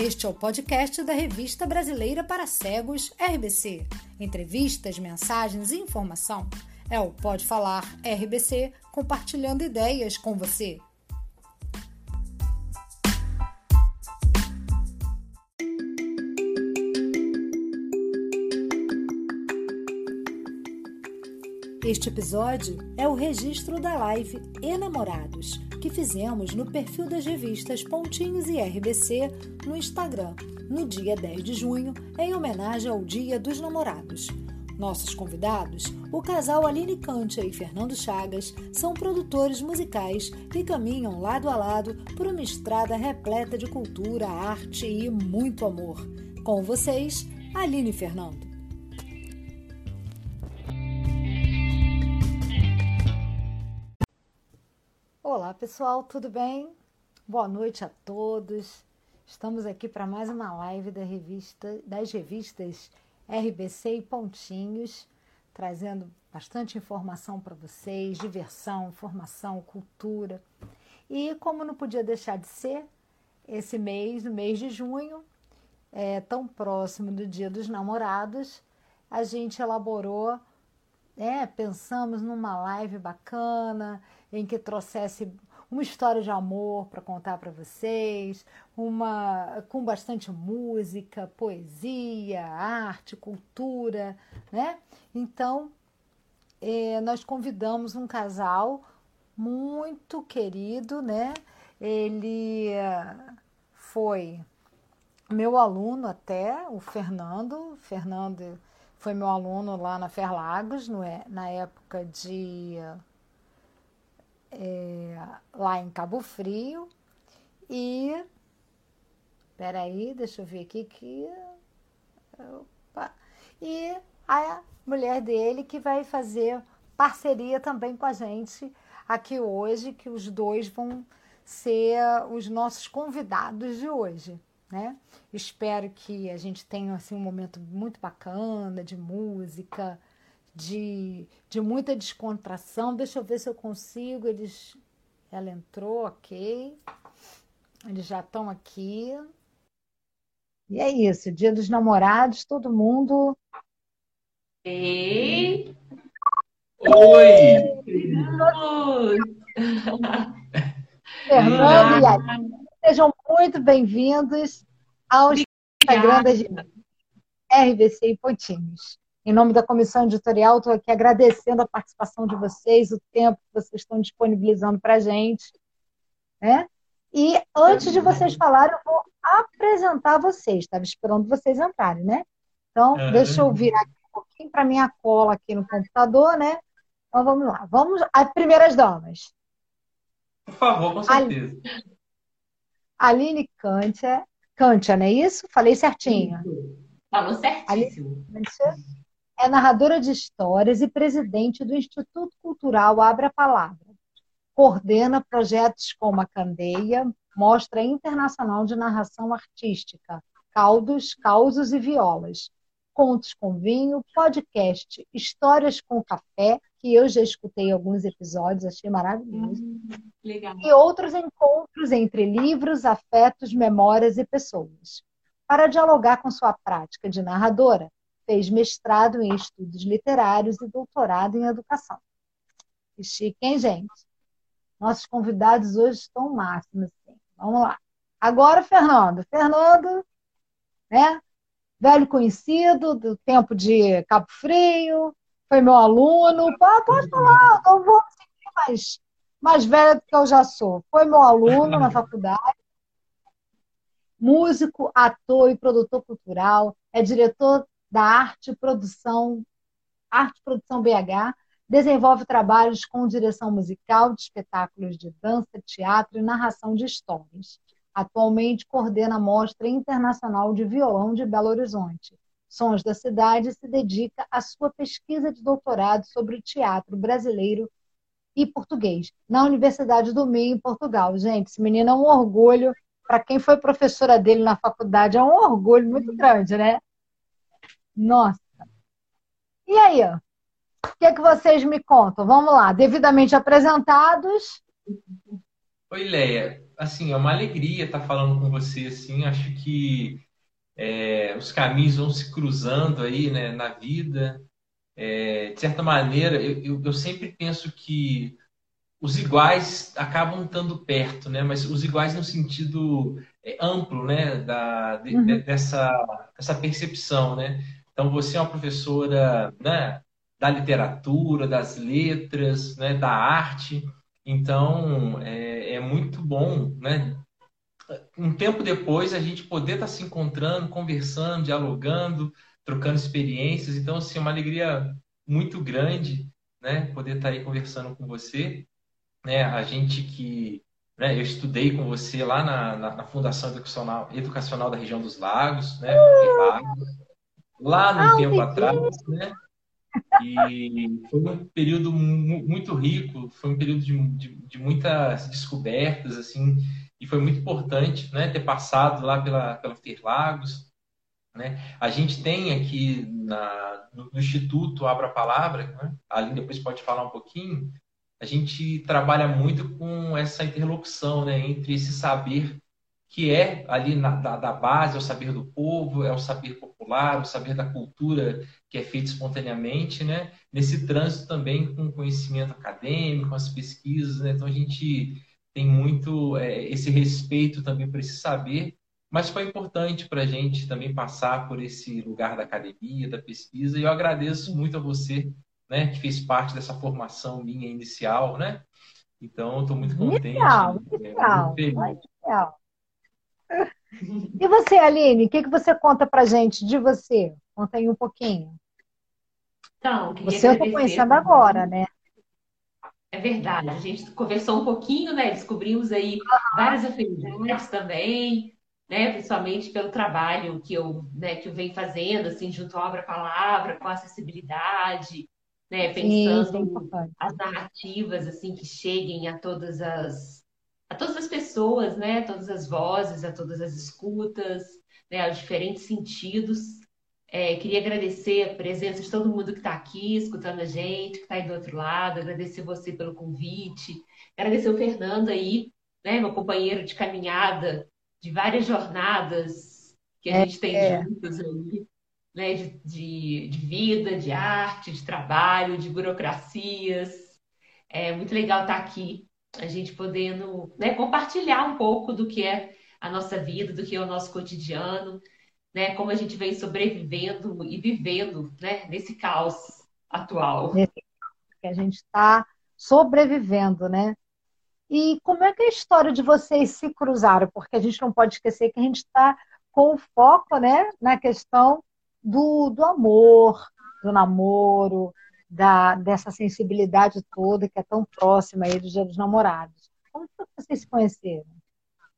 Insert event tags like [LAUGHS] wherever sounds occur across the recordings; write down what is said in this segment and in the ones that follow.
Este é o podcast da Revista Brasileira para Cegos, RBC. Entrevistas, mensagens e informação. É o Pode Falar RBC, compartilhando ideias com você. Este episódio é o registro da live Enamorados, que fizemos no perfil das revistas Pontinhos e RBC no Instagram, no dia 10 de junho, em homenagem ao Dia dos Namorados. Nossos convidados, o casal Aline Kantia e Fernando Chagas, são produtores musicais e caminham lado a lado por uma estrada repleta de cultura, arte e muito amor. Com vocês, Aline e Fernando. Pessoal, tudo bem? Boa noite a todos. Estamos aqui para mais uma live da revista, das revistas RBC e Pontinhos, trazendo bastante informação para vocês, diversão, informação, cultura. E como não podia deixar de ser, esse mês, no mês de junho, é, tão próximo do Dia dos Namorados, a gente elaborou, é, pensamos numa live bacana em que trouxesse uma história de amor para contar para vocês, uma com bastante música, poesia, arte, cultura, né? Então, é, nós convidamos um casal muito querido, né? Ele foi meu aluno até, o Fernando. Fernando foi meu aluno lá na Ferlagos, no, é, na época de é, lá em Cabo Frio. E. Peraí, deixa eu ver aqui que. Opa. E a mulher dele que vai fazer parceria também com a gente aqui hoje, que os dois vão ser os nossos convidados de hoje, né? Espero que a gente tenha assim um momento muito bacana de música, de, de muita descontração. Deixa eu ver se eu consigo. Eles, ela entrou, ok. Eles já estão aqui. E é isso, Dia dos Namorados, todo mundo. Ei! Oi! Fernando e Ari, sejam muito bem-vindos ao Instagram da RBC e Pontinhos. Em nome da comissão editorial, estou aqui agradecendo a participação de vocês, o tempo que vocês estão disponibilizando para a gente. Né? E antes de vocês falarem, eu vou apresentar vocês. Estava esperando vocês entrarem, né? Então, uhum. deixa eu virar aqui um pouquinho para minha cola aqui no computador, né? Então, vamos lá. Vamos às primeiras damas. Por favor, com certeza. Aline Kantia, Kantia, não é isso? Falei certinho. Falou certíssimo. Aline Kantia é narradora de histórias e presidente do Instituto Cultural Abre a Palavra. Coordena projetos como a Candeia, Mostra Internacional de Narração Artística, Caldos, Causos e Violas, Contos com Vinho, podcast Histórias com Café, que eu já escutei alguns episódios, achei maravilhoso. Hum. E outros encontros entre livros, afetos, memórias e pessoas. Para dialogar com sua prática de narradora, fez mestrado em estudos literários e doutorado em educação. Que chique, hein, gente? Nossos convidados hoje estão máximos. Assim. Vamos lá. Agora, Fernando. Fernando, né? Velho conhecido do tempo de Cabo Frio, foi meu aluno. Pode falar, eu vou seguir mais, mais velha do que eu já sou. Foi meu aluno na faculdade. Músico, ator e produtor cultural, é diretor da Arte Produção, Arte Produção BH, desenvolve trabalhos com direção musical de espetáculos de dança, teatro e narração de histórias. Atualmente coordena a Mostra Internacional de Violão de Belo Horizonte. Sons da Cidade se dedica à sua pesquisa de doutorado sobre o teatro brasileiro e português na Universidade do Meio, em Portugal. Gente, esse menino é um orgulho. Para quem foi professora dele na faculdade, é um orgulho muito grande, né? Nossa. E aí? O que, é que vocês me contam? Vamos lá, devidamente apresentados. Oi, Leia. Assim, é uma alegria estar falando com você, assim, acho que é, os caminhos vão se cruzando aí, né, na vida. É, de certa maneira, eu, eu, eu sempre penso que os iguais acabam estando perto, né? Mas os iguais no sentido é, amplo, né? Da, de, uhum. de, dessa, dessa percepção, né? Então, você é uma professora né? da literatura, das letras, né? da arte. Então, é, é muito bom, né? Um tempo depois, a gente poder estar se encontrando, conversando, dialogando, trocando experiências. Então, assim, é uma alegria muito grande, né? Poder estar aí conversando com você né, a gente que né, eu estudei com você lá na, na, na, Fundação Educacional, Educacional da Região dos Lagos, né, lá no ah, tempo atrás, né, e foi um período muito rico, foi um período de, de, de, muitas descobertas, assim, e foi muito importante, né, ter passado lá pela, pela Interlagos, né, a gente tem aqui na, no, no Instituto Abra a Palavra, né, ali depois pode falar um pouquinho, a gente trabalha muito com essa interlocução né, entre esse saber que é ali na, da, da, base, é o saber do povo, é o saber popular, o saber da cultura que é feito espontaneamente, né? Nesse trânsito também com conhecimento acadêmico, com as pesquisas, né? Então a gente tem muito é, esse respeito também por esse saber, mas foi importante para a gente também passar por esse lugar da academia, da pesquisa, e eu agradeço muito a você né, que fez parte dessa formação minha inicial, né? Então, estou muito contente. Inicial, inicial, é, inicial. E você, Aline, o que, que você conta pra gente de você? Conta aí um pouquinho. Então, você eu estou conhecendo agora, né? É verdade, a gente conversou um pouquinho, né? Descobrimos aí várias afinidades também, né? Principalmente pelo trabalho que eu, né, que eu venho fazendo, assim, junto à obra palavra, com acessibilidade, né? Pensando Sim, é as narrativas assim que cheguem a todas as a todas as pessoas, né? Todas as vozes, a todas as escutas, né? Aos diferentes sentidos. É, queria agradecer a presença de todo mundo que está aqui escutando a gente, que está aí do outro lado, agradecer você pelo convite, agradecer o Fernando aí, né, meu companheiro de caminhada, de várias jornadas que a é, gente tem é. juntos aí né, de, de, de, vida, de arte, de trabalho, de burocracias. É muito legal estar aqui, a gente podendo né, compartilhar um pouco do que é a nossa vida, do que é o nosso cotidiano, né, como a gente vem sobrevivendo e vivendo né, nesse caos atual. Que a gente está sobrevivendo, né? E como é que é a história de vocês se cruzaram? Porque a gente não pode esquecer que a gente está com foco né, na questão do, do amor, do namoro, da, dessa sensibilidade toda que é tão próxima aí do Dia dos Namorados. Como foi que vocês se conheceram?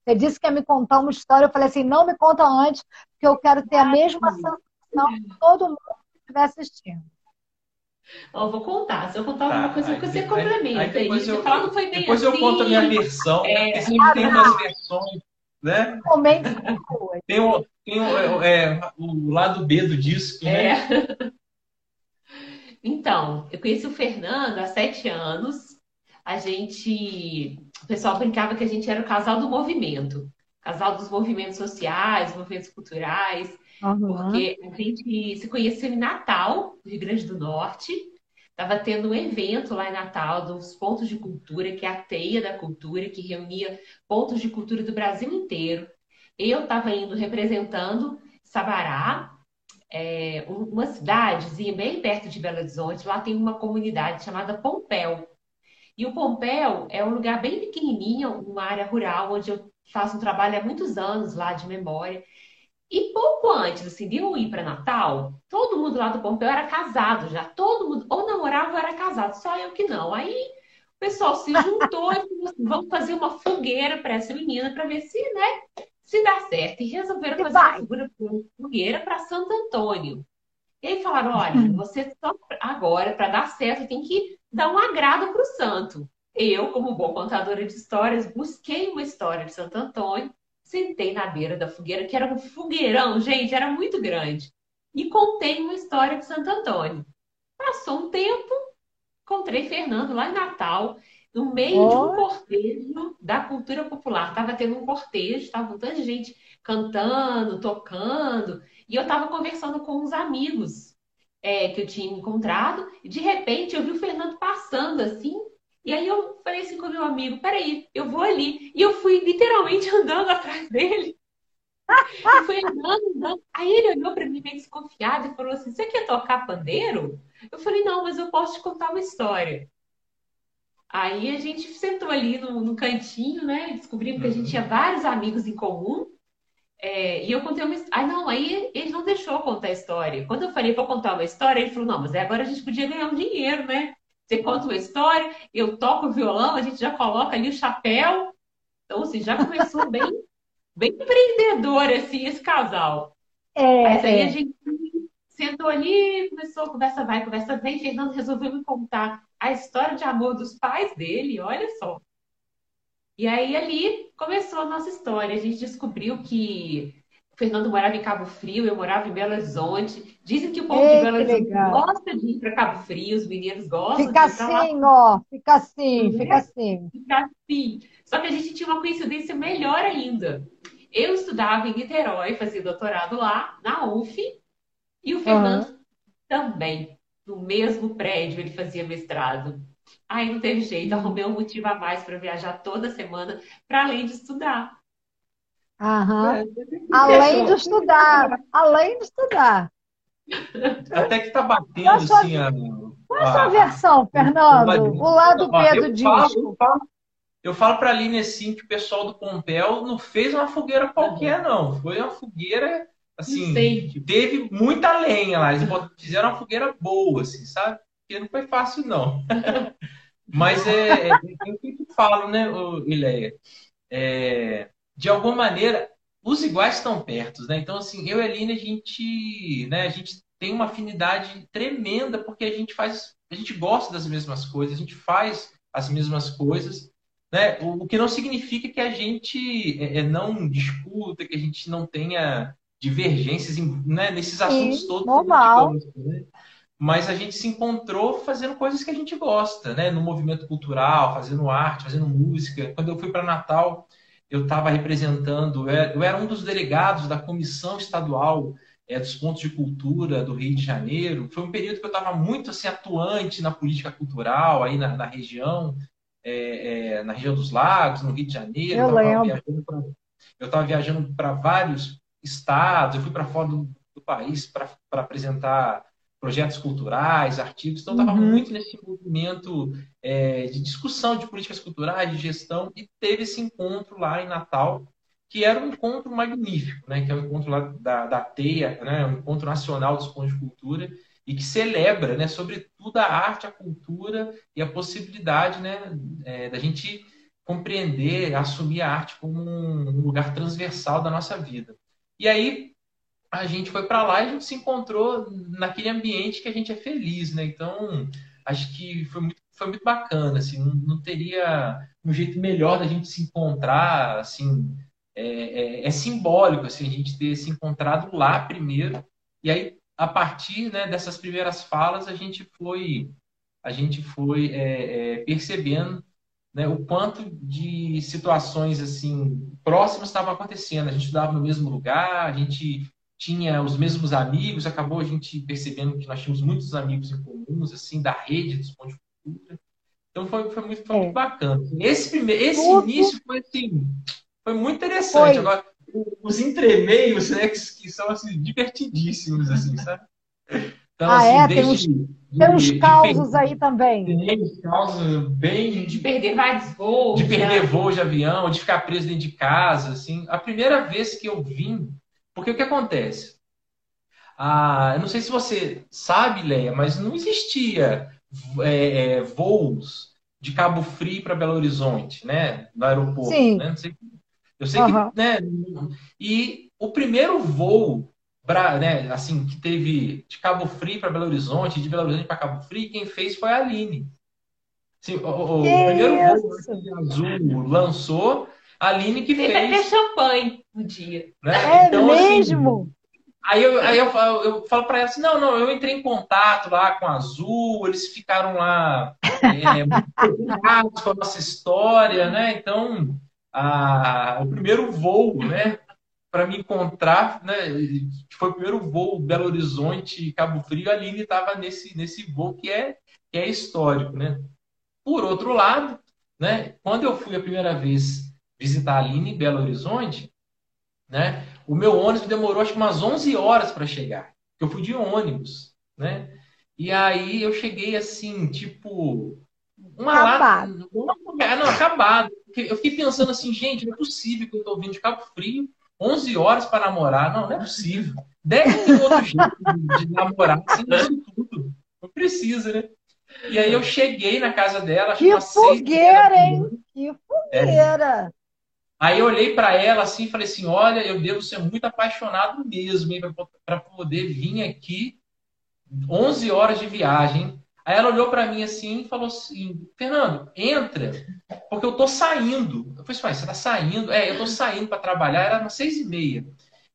Você disse que ia me contar uma história, eu falei assim, não me conta antes, porque eu quero ter a mesma sensação que todo mundo que estiver assistindo. Eu vou contar. Se eu contar alguma tá, coisa, aí, você complementa. Aí, depois eu, falar, não foi bem depois assim. eu conto a minha versão. É, né? tem umas versões, né? Comente tem, o, tem o, é, o lado B do disco, né? Então, eu conheci o Fernando há sete anos. A gente. O pessoal brincava que a gente era o casal do movimento casal dos movimentos sociais, movimentos culturais, uhum. porque a gente se conheceu em Natal, no Rio Grande do Norte. Estava tendo um evento lá em Natal dos pontos de cultura, que é a teia da cultura, que reunia pontos de cultura do Brasil inteiro. Eu estava indo representando Sabará, é, uma cidadezinha bem perto de Belo Horizonte. Lá tem uma comunidade chamada Pompéu. E o Pompéu é um lugar bem pequenininho, uma área rural, onde eu faço um trabalho há muitos anos lá de memória. E pouco antes assim, de eu ir para Natal, todo mundo lá do Pompeu era casado já. Todo mundo ou namorava ou era casado, só eu que não. Aí o pessoal se juntou e falou assim: vamos fazer uma fogueira para essa menina para ver se, né, se dá certo. E resolveram fazer uma fogueira para Santo Antônio. E aí falaram: olha, uhum. você só agora, para dar certo, tem que dar um agrado para o santo. Eu, como boa contadora de histórias, busquei uma história de Santo Antônio Sentei na beira da fogueira, que era um fogueirão, gente, era muito grande. E contei uma história de Santo Antônio. Passou um tempo, encontrei Fernando lá em Natal. No meio oh. de um cortejo da cultura popular. Estava tendo um cortejo, estava tanta gente cantando, tocando, e eu estava conversando com uns amigos é, que eu tinha encontrado, e de repente eu vi o Fernando passando assim, e aí eu falei assim com o meu amigo, peraí, eu vou ali. E eu fui literalmente [LAUGHS] andando atrás dele. E fui andando, andando. Aí ele olhou para mim meio desconfiado e falou assim: Você quer tocar pandeiro? Eu falei: Não, mas eu posso te contar uma história. Aí a gente sentou ali no, no cantinho, né? Descobrimos que a gente tinha vários amigos em comum. É, e eu contei uma história. Ah, não, aí ele não deixou eu contar a história. Quando eu falei para contar uma história, ele falou: Não, mas agora a gente podia ganhar um dinheiro, né? Você conta uma história, eu toco o violão, a gente já coloca ali o chapéu. Então, assim, já começou bem, [LAUGHS] bem empreendedor, assim, esse casal. É, Mas aí é. a gente sentou ali, começou, conversa vai, conversa vem. Fernando resolveu me contar a história de amor dos pais dele, olha só. E aí ali começou a nossa história. A gente descobriu que Fernando morava em Cabo Frio, eu morava em Belo Horizonte. Dizem que o povo Ei, de Belo Horizonte gosta de ir para Cabo Frio, os meninos gostam. Fica assim, ó, fica assim, fica assim. Fica assim. Só que a gente tinha uma coincidência melhor ainda. Eu estudava em Niterói, fazia doutorado lá, na UF, e o Fernando uhum. também, no mesmo prédio, ele fazia mestrado. Aí não teve jeito, arrumei um motivo a mais para viajar toda semana, para além de estudar. Aham. É, além de estudar, além de estudar. Até que tá batendo assim a. Qual é a sua versão, Fernando? O lado B do disco. Eu falo para a Aline assim que o pessoal do Pompel não fez uma fogueira qualquer, não. Foi uma fogueira, assim, teve muita lenha lá. Eles fizeram uma fogueira boa, assim, sabe? Porque não foi fácil, não. [LAUGHS] Mas é, é, é o que eu falo, né, Ileia? É, de alguma maneira, os iguais estão perto, né? Então, assim, eu e a Aline, a gente, né, a gente tem uma afinidade tremenda porque a gente faz, a gente gosta das mesmas coisas, a gente faz as mesmas coisas, né? O, o que não significa que a gente é, é não discuta, que a gente não tenha divergências né, nesses assuntos Sim, todos. Normal. né? Mas a gente se encontrou fazendo coisas que a gente gosta, né? No movimento cultural, fazendo arte, fazendo música. Quando eu fui para Natal, eu estava representando, eu era um dos delegados da Comissão Estadual é, dos Pontos de Cultura do Rio de Janeiro. Foi um período que eu estava muito assim, atuante na política cultural aí na, na região, é, é, na região dos lagos, no Rio de Janeiro. Eu estava viajando para vários estados, eu fui para fora do, do país para apresentar projetos culturais, artigos. Então, estava uhum. muito nesse movimento é, de discussão de políticas culturais, de gestão, e teve esse encontro lá em Natal, que era um encontro magnífico, né? que é o um encontro lá da, da TEIA, né? um encontro nacional dos pontos de cultura, e que celebra, né, sobretudo, a arte, a cultura e a possibilidade né, é, da gente compreender, assumir a arte como um lugar transversal da nossa vida. E aí, a gente foi para lá e a gente se encontrou naquele ambiente que a gente é feliz, né? Então, acho que foi muito, foi muito bacana, assim, não, não teria um jeito melhor da gente se encontrar, assim, é, é, é, simbólico, assim, a gente ter se encontrado lá primeiro, e aí, a partir né, dessas primeiras falas, a gente foi, a gente foi é, é percebendo né, o quanto de situações, assim, próximas estavam acontecendo, a gente estudava no mesmo lugar, a gente tinha os mesmos amigos, acabou a gente percebendo que nós tínhamos muitos amigos em comuns, assim, da rede dos pontos de cultura. Então foi, foi, muito, foi é. muito bacana. Esse, primeiro, esse início foi assim, foi muito interessante. Foi. Agora, os entremeios, né, que, que, são assim, divertidíssimos, assim, sabe? [LAUGHS] Então, ah, assim, é? Tem uns, de, tem uns causos aí também. Tem uns causos bem. De perder vários voos. De perder voo de avião, de ficar preso dentro de casa, assim. A primeira vez que eu vim porque o que acontece? Ah, eu não sei se você sabe, Leia, mas não existia é, é, voos de Cabo Frio para Belo Horizonte, né? No aeroporto. Sim. Né? Sei, eu sei uhum. que, né? E o primeiro voo, pra, né? Assim, que teve de Cabo Frio para Belo Horizonte, de Belo Horizonte para Cabo Frio, quem fez foi a Aline. Assim, o, o primeiro voo que Azul lançou a Aline que Teve fez. até champanhe no dia. Né? É então, assim, mesmo? Aí eu, aí eu, eu, eu falo para ela assim, não, não, eu entrei em contato lá com a Azul, eles ficaram lá é, [LAUGHS] muito preocupados com a nossa história, né? Então, a, o primeiro voo, né, para me encontrar, né, foi o primeiro voo Belo Horizonte Cabo Frio, a Aline estava nesse, nesse voo que é, que é histórico, né? Por outro lado, né, quando eu fui a primeira vez visitar a Aline em Belo Horizonte, né, o meu ônibus demorou acho que umas 11 horas para chegar. Eu fui de ônibus, né? E aí eu cheguei assim, tipo, uma acabado. Lata, não, acabado. Eu fiquei pensando assim, gente, não é possível que eu estou vindo de Cabo Frio, 11 horas para namorar. Não, não é possível. Deve ter outro jeito de, de namorar sem isso tudo. Não precisa, né? E aí eu cheguei na casa dela. Que fogueira, hein? Que fogueira! É. Aí eu olhei para ela assim e falei assim: olha, eu devo ser muito apaixonado mesmo para poder vir aqui 11 horas de viagem. Aí ela olhou para mim assim e falou assim: Fernando, entra, porque eu tô saindo. Eu falei assim: você tá saindo? É, eu tô saindo para trabalhar, era umas seis e meia.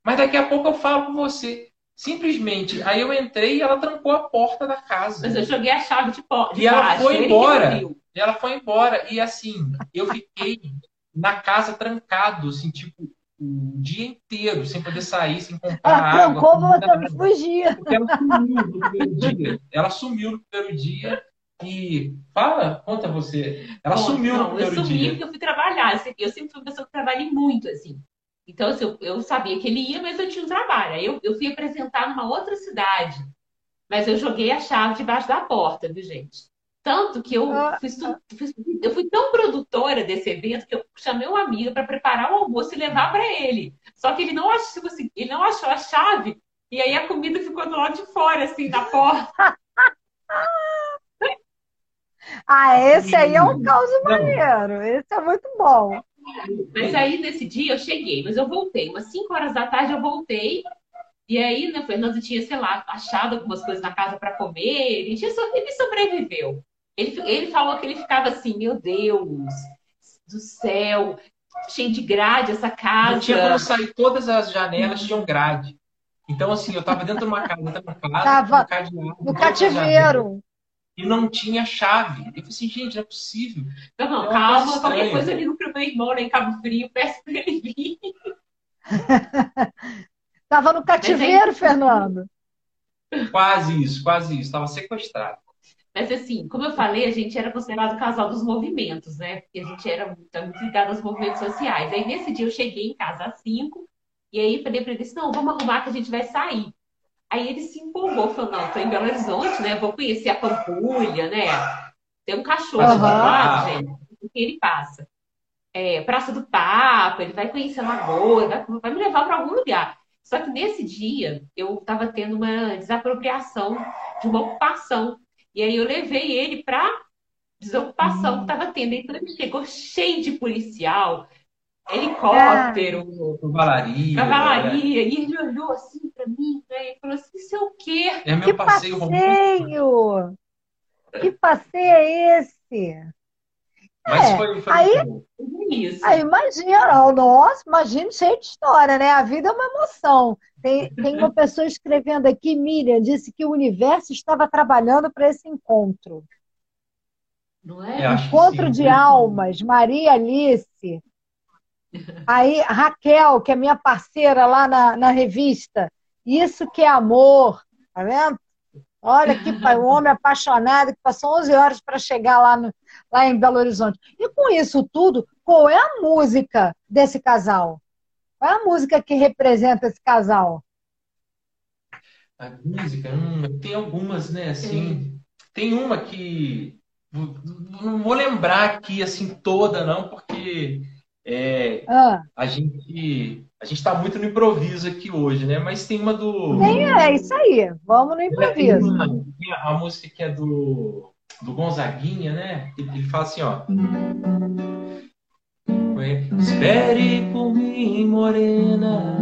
Mas daqui a pouco eu falo com você. Simplesmente, aí eu entrei e ela trancou a porta da casa. Mas eu joguei a chave de porta. E ela foi embora. E ela foi embora. E assim, eu fiquei na casa trancado, assim, tipo, o dia inteiro, sem poder sair, sem comprar ela água. Trancou, você não fugia. Porque ela sumiu no primeiro dia. Ela sumiu no primeiro dia e fala, conta você. Ela Bom, sumiu não, no primeiro dia. Eu sumi dia. porque eu fui trabalhar. Eu sempre fui uma pessoa que trabalhei muito, assim. Então, assim, eu, eu sabia que ele ia, mas eu tinha um trabalho. Aí eu, eu fui apresentar numa outra cidade. Mas eu joguei a chave debaixo da porta, viu, gente? Tanto que eu, ah, fiz, ah. fiz, eu fui tão produtora desse evento que eu chamei uma amiga para preparar o almoço e levar para ele. Só que ele não achou, assim, ele não achou a chave e aí a comida ficou do lado de fora, assim, da porta. [LAUGHS] ah, esse aí é um caos maneiro. Esse é muito bom. Mas aí nesse dia eu cheguei, mas eu voltei. Umas 5 horas da tarde eu voltei. E aí, né, Fernando tinha, sei lá, achado algumas coisas na casa para comer. Ele, tinha, ele sobreviveu. Ele, ele falou que ele ficava assim, meu Deus do céu, cheio de grade essa casa. Não tinha como sair, todas as janelas tinham grade. Então, assim, eu tava dentro de uma casa, dentro de uma casa, tava cadeado, no cativeiro. E não tinha chave. Eu falei assim, gente, não é possível. Não, não, é calma, qualquer coisa ali no meu irmão, né, em Cabo Frio, peço pra ele vir. [LAUGHS] tava no cativeiro, aí... Fernando. Quase isso, quase isso. Tava sequestrado. Mas assim, como eu falei, a gente era considerado o casal dos movimentos, né? Porque a gente era muito, muito ligado aos movimentos sociais. Aí nesse dia eu cheguei em casa às 5, e aí falei para ele assim, não, vamos arrumar que a gente vai sair. Aí ele se empolgou, falou, não, tô em Belo Horizonte, né? Vou conhecer a Pampulha, né? Tem um cachorro uhum. lá, gente, o que ele passa. É, Praça do Papa, ele vai conhecer a Lagoa, vai, vai me levar para algum lugar. Só que nesse dia eu estava tendo uma desapropriação de uma ocupação e aí eu levei ele para desocupação que estava tendo. Então ele chegou cheio de policial, helicóptero, cavalaria. Cavalaria. E ele olhou assim para mim né, e falou assim: Isso é o quê? É meu que passeio. passeio! Que passeio é esse? Mas é, foi, foi aí, isso. Aí imagina, nossa, imagina cheio de história, né? A vida é uma emoção. Tem, tem uma pessoa escrevendo aqui, Miriam, disse que o universo estava trabalhando para esse encontro. Não é? Encontro de almas, Maria Alice. Aí, Raquel, que é minha parceira lá na, na revista. Isso que é amor, tá vendo? Olha que pai, um homem apaixonado que passou 11 horas para chegar lá, no, lá em Belo Horizonte. E com isso tudo, qual é a música desse casal? Qual é a música que representa esse casal? A música, hum, tem algumas, né? Assim, tem uma que não vou lembrar aqui assim toda, não, porque é, ah. a gente a gente está muito no improviso aqui hoje, né? Mas tem uma do. Tem, é isso aí. Vamos no improviso. Uma, a música que é do, do Gonzaguinha, né? Ele, ele fala assim, ó. Espere por mim, morena.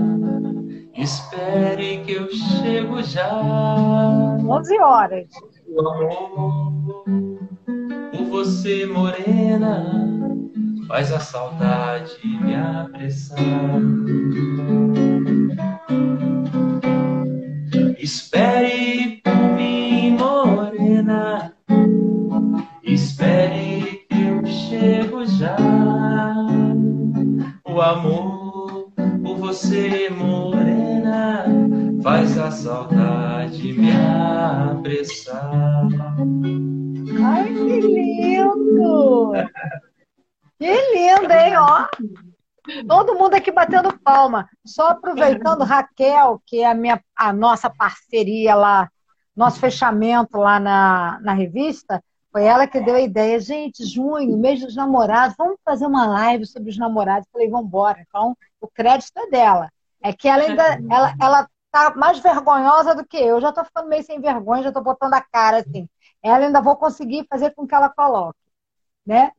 Espere que eu chego já. 11 horas. O amor por você, morena faz a saudade me apressar. Espere O amor por você, morena, faz a saudade me apressar. Ai, que lindo! Que lindo, hein? Ó, todo mundo aqui batendo palma. Só aproveitando, Raquel, que é a, minha, a nossa parceria lá, nosso fechamento lá na, na revista, foi ela que deu a ideia. Gente, junho, mês dos namorados, vamos fazer uma live sobre os namorados. Falei, vamos embora. Então, o crédito é dela. É que ela ainda, ela, ela tá mais vergonhosa do que eu. Já tô ficando meio sem vergonha, já tô botando a cara assim. Ela ainda vou conseguir fazer com que ela coloque, né?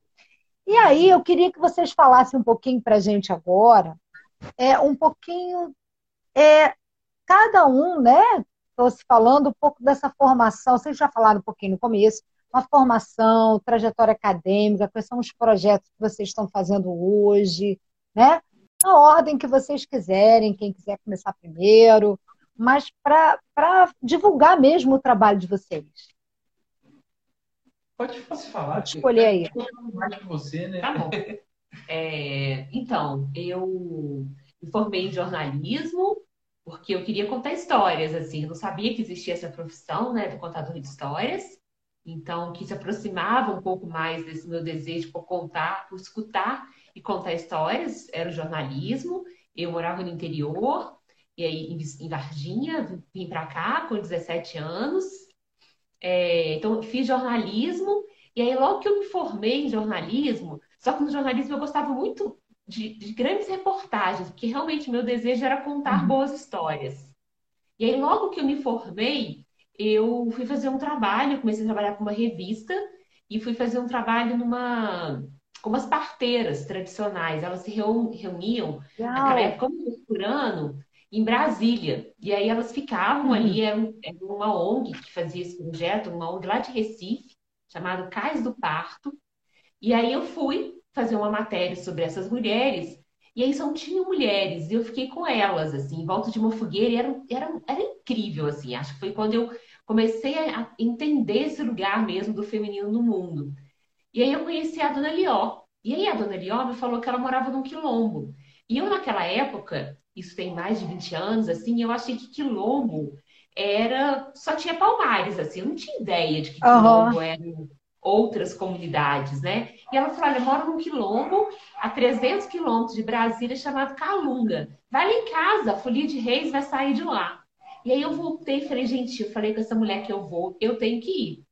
E aí eu queria que vocês falassem um pouquinho para a gente agora, é, um pouquinho, é, cada um, né? Estou se falando um pouco dessa formação, vocês já falaram um pouquinho no começo, uma formação, trajetória acadêmica, quais são os projetos que vocês estão fazendo hoje, né? Na ordem que vocês quiserem, quem quiser começar primeiro, mas para divulgar mesmo o trabalho de vocês. Pode, posso falar? Pode escolher aí. Mais que você, né? Tá bom. É, então, eu me formei em jornalismo porque eu queria contar histórias, assim. Eu não sabia que existia essa profissão, né, do contador de histórias. Então, que se aproximava um pouco mais desse meu desejo por contar, por escutar e contar histórias, era o jornalismo. Eu morava no interior, e aí em Varginha, vim para cá com 17 anos. É, então, fiz jornalismo, e aí logo que eu me formei em jornalismo, só que no jornalismo eu gostava muito de, de grandes reportagens, porque realmente meu desejo era contar uhum. boas histórias. E aí logo que eu me formei, eu fui fazer um trabalho, comecei a trabalhar com uma revista, e fui fazer um trabalho numa com umas parteiras tradicionais. Elas se reuniam, naquela época, por ano, em Brasília. E aí elas ficavam uhum. ali, era, era, uma ONG que fazia esse projeto, uma ONG lá de Recife, chamado Cais do Parto. E aí eu fui fazer uma matéria sobre essas mulheres, e aí só tinham mulheres, e eu fiquei com elas, assim, em volta de uma fogueira, e era, era, era incrível, assim, acho que foi quando eu comecei a entender esse lugar mesmo do feminino no mundo. E aí eu conheci a Dona Lió, e aí a Dona Lió me falou que ela morava num quilombo. E eu, naquela época, isso tem mais de 20 anos, assim, eu achei que quilombo era só tinha Palmares, assim, eu não tinha ideia de que quilombo uhum. eram outras comunidades, né? E ela falou: olha, eu moro num quilombo a 300 quilômetros de Brasília chamado Calunga. Vai lá em casa, a Folia de Reis vai sair de lá. E aí eu voltei e falei: gente, eu falei com essa mulher que eu vou, eu tenho que ir.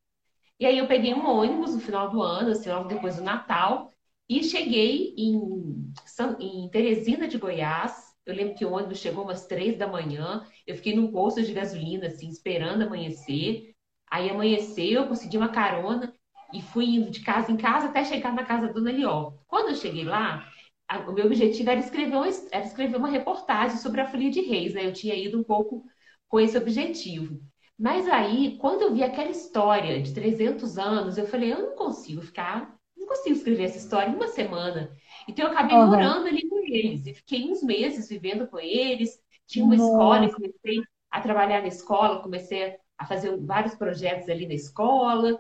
E aí eu peguei um ônibus no final do ano, assim, logo depois do Natal, e cheguei em, em Teresina de Goiás, eu lembro que o ônibus chegou umas três da manhã. Eu fiquei num posto de gasolina, assim, esperando amanhecer. Aí amanheceu, eu consegui uma carona e fui indo de casa em casa até chegar na casa da Dona Lió. Quando eu cheguei lá, a, o meu objetivo era escrever, uma, era escrever uma reportagem sobre a Folia de Reis, né? Eu tinha ido um pouco com esse objetivo. Mas aí, quando eu vi aquela história de 300 anos, eu falei, eu não consigo ficar, não consigo escrever essa história em uma semana. Então eu acabei uhum. morando ali com eles e fiquei uns meses vivendo com eles. Tinha uma Nossa. escola e comecei a trabalhar na escola, comecei a fazer vários projetos ali na escola.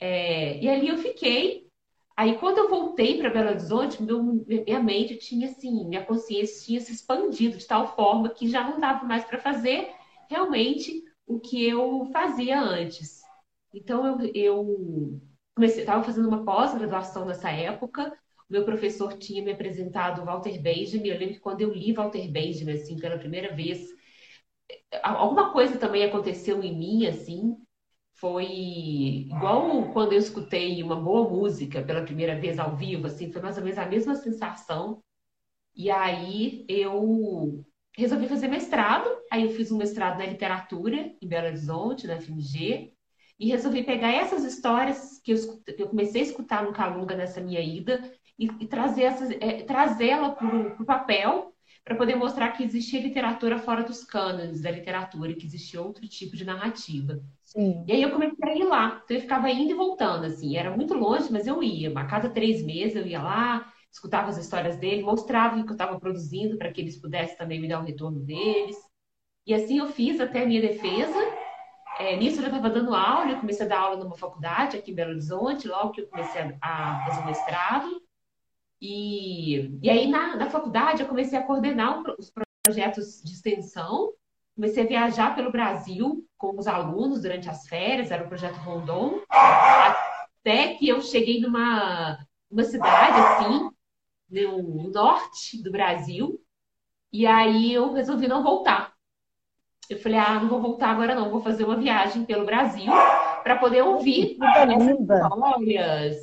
É, e ali eu fiquei. Aí quando eu voltei para Belo Horizonte, meu, minha mente tinha assim, minha consciência tinha se expandido de tal forma que já não dava mais para fazer realmente o que eu fazia antes. Então eu, eu comecei, estava fazendo uma pós-graduação nessa época o meu professor tinha me apresentado Walter Benjamin. Eu lembro que quando eu li Walter Benjamin, assim, pela primeira vez, alguma coisa também aconteceu em mim, assim. Foi igual quando eu escutei uma boa música pela primeira vez ao vivo, assim, foi mais ou menos a mesma sensação. E aí eu resolvi fazer mestrado. Aí eu fiz um mestrado na literatura em Belo Horizonte, na FMG. E resolvi pegar essas histórias que eu, que eu comecei a escutar no Calunga nessa minha ida e, e trazer essa, é, trazê-la para o papel para poder mostrar que existia literatura fora dos cânones da literatura, que existia outro tipo de narrativa. Sim. E aí eu comecei a ir lá. Então eu ficava indo e voltando, assim. Era muito longe, mas eu ia. A cada três meses eu ia lá, escutava as histórias dele, mostrava o que eu estava produzindo para que eles pudessem também me dar o retorno deles. E assim eu fiz até a minha defesa. É, nisso eu já estava dando aula, eu comecei a dar aula numa faculdade aqui em Belo Horizonte, logo que eu comecei a, a fazer o mestrado. E, e aí na, na faculdade eu comecei a coordenar os projetos de extensão, comecei a viajar pelo Brasil com os alunos durante as férias, era o projeto Rondon, até que eu cheguei numa uma cidade assim, no norte do Brasil, e aí eu resolvi não voltar. Eu falei, ah, não vou voltar agora não, vou fazer uma viagem pelo Brasil para poder ouvir essas histórias,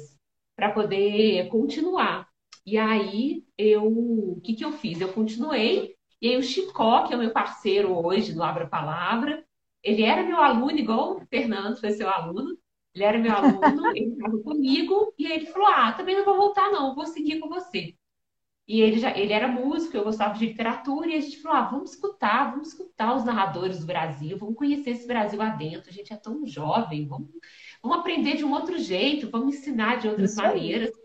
para poder continuar. E aí eu, o que que eu fiz? Eu continuei e aí o Chicó, que é o meu parceiro hoje no Abra Palavra, ele era meu aluno, igual o Fernando foi seu aluno. Ele era meu aluno, [LAUGHS] ele estava comigo, e aí ele falou: Ah, também não vou voltar, não, vou seguir com você. E ele já ele era músico, eu gostava de literatura, e a gente falou: ah, vamos escutar, vamos escutar os narradores do Brasil, vamos conhecer esse Brasil adentro, a gente é tão jovem, vamos, vamos aprender de um outro jeito, vamos ensinar de outras maneiras.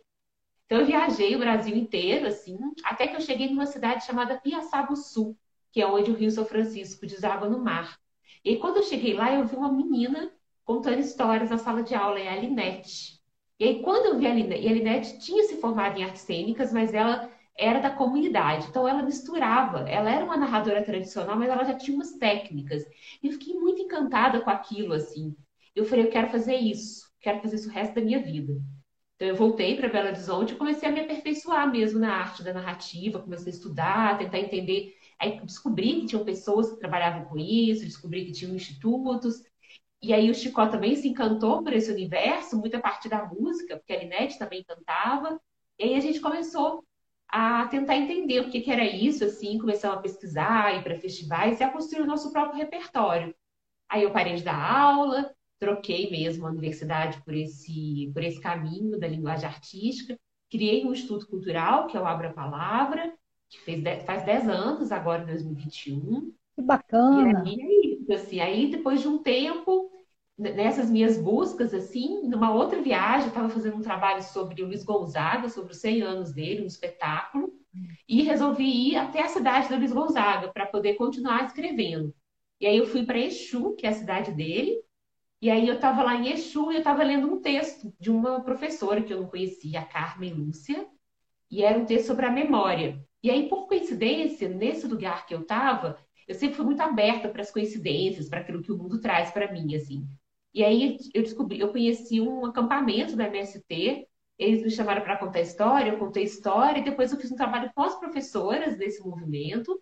Então eu viajei o Brasil inteiro, assim, até que eu cheguei numa cidade chamada Piaçaba Sul, que é onde o Rio São Francisco deságua no mar. E quando eu cheguei lá, eu vi uma menina contando histórias na sala de aula, é a Linete. E aí, quando eu vi a Linete, e a Linete tinha se formado em artes cênicas, mas ela era da comunidade, então ela misturava. Ela era uma narradora tradicional, mas ela já tinha umas técnicas. E eu fiquei muito encantada com aquilo, assim. Eu falei, eu quero fazer isso, quero fazer isso o resto da minha vida. Então, eu voltei para Belo Horizonte e comecei a me aperfeiçoar mesmo na arte da narrativa, comecei a estudar, tentar entender. Aí descobri que tinham pessoas que trabalhavam com isso, descobri que tinham institutos. E aí o Chicó também se encantou por esse universo, muita parte da música, porque a Linete também cantava. E aí a gente começou a tentar entender o que, que era isso, assim, começamos a pesquisar, ir para festivais e a construir o nosso próprio repertório. Aí eu parei de dar aula, troquei mesmo a universidade por esse, por esse caminho da linguagem artística. Criei um Instituto Cultural, que é o Abra Palavra, que fez faz 10 anos, agora em 2021. Que bacana! E aí, assim, aí, depois de um tempo, nessas minhas buscas, assim, numa outra viagem, estava fazendo um trabalho sobre o Luiz Gonzaga, sobre os 100 anos dele, um espetáculo, e resolvi ir até a cidade do Luiz Gonzaga para poder continuar escrevendo. E aí eu fui para Exu, que é a cidade dele, e aí eu estava lá em Exu e eu estava lendo um texto de uma professora que eu não conhecia, a Carmen Lúcia, e era um texto sobre a memória. E aí, por coincidência, nesse lugar que eu estava, eu sempre fui muito aberta para as coincidências, para aquilo que o mundo traz para mim, assim. E aí eu descobri, eu conheci um acampamento da MST, eles me chamaram para contar história, eu contei história, e depois eu fiz um trabalho com as professoras desse movimento,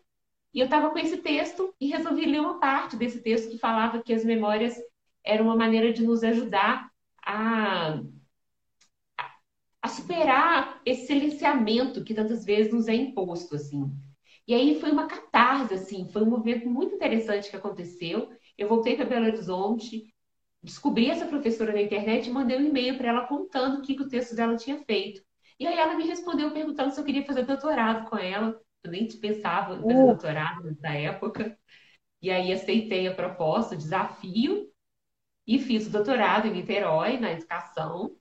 e eu estava com esse texto e resolvi ler uma parte desse texto que falava que as memórias era uma maneira de nos ajudar a, a superar esse silenciamento que tantas vezes nos é imposto, assim. E aí foi uma catarse, assim, foi um movimento muito interessante que aconteceu. Eu voltei para Belo Horizonte, descobri essa professora na internet e mandei um e-mail para ela contando o que, que o texto dela tinha feito. E aí ela me respondeu perguntando se eu queria fazer doutorado com ela. Eu nem pensava em fazer uh. doutorado nessa época. E aí aceitei a proposta, o desafio, e fiz o doutorado em Niterói, na educação,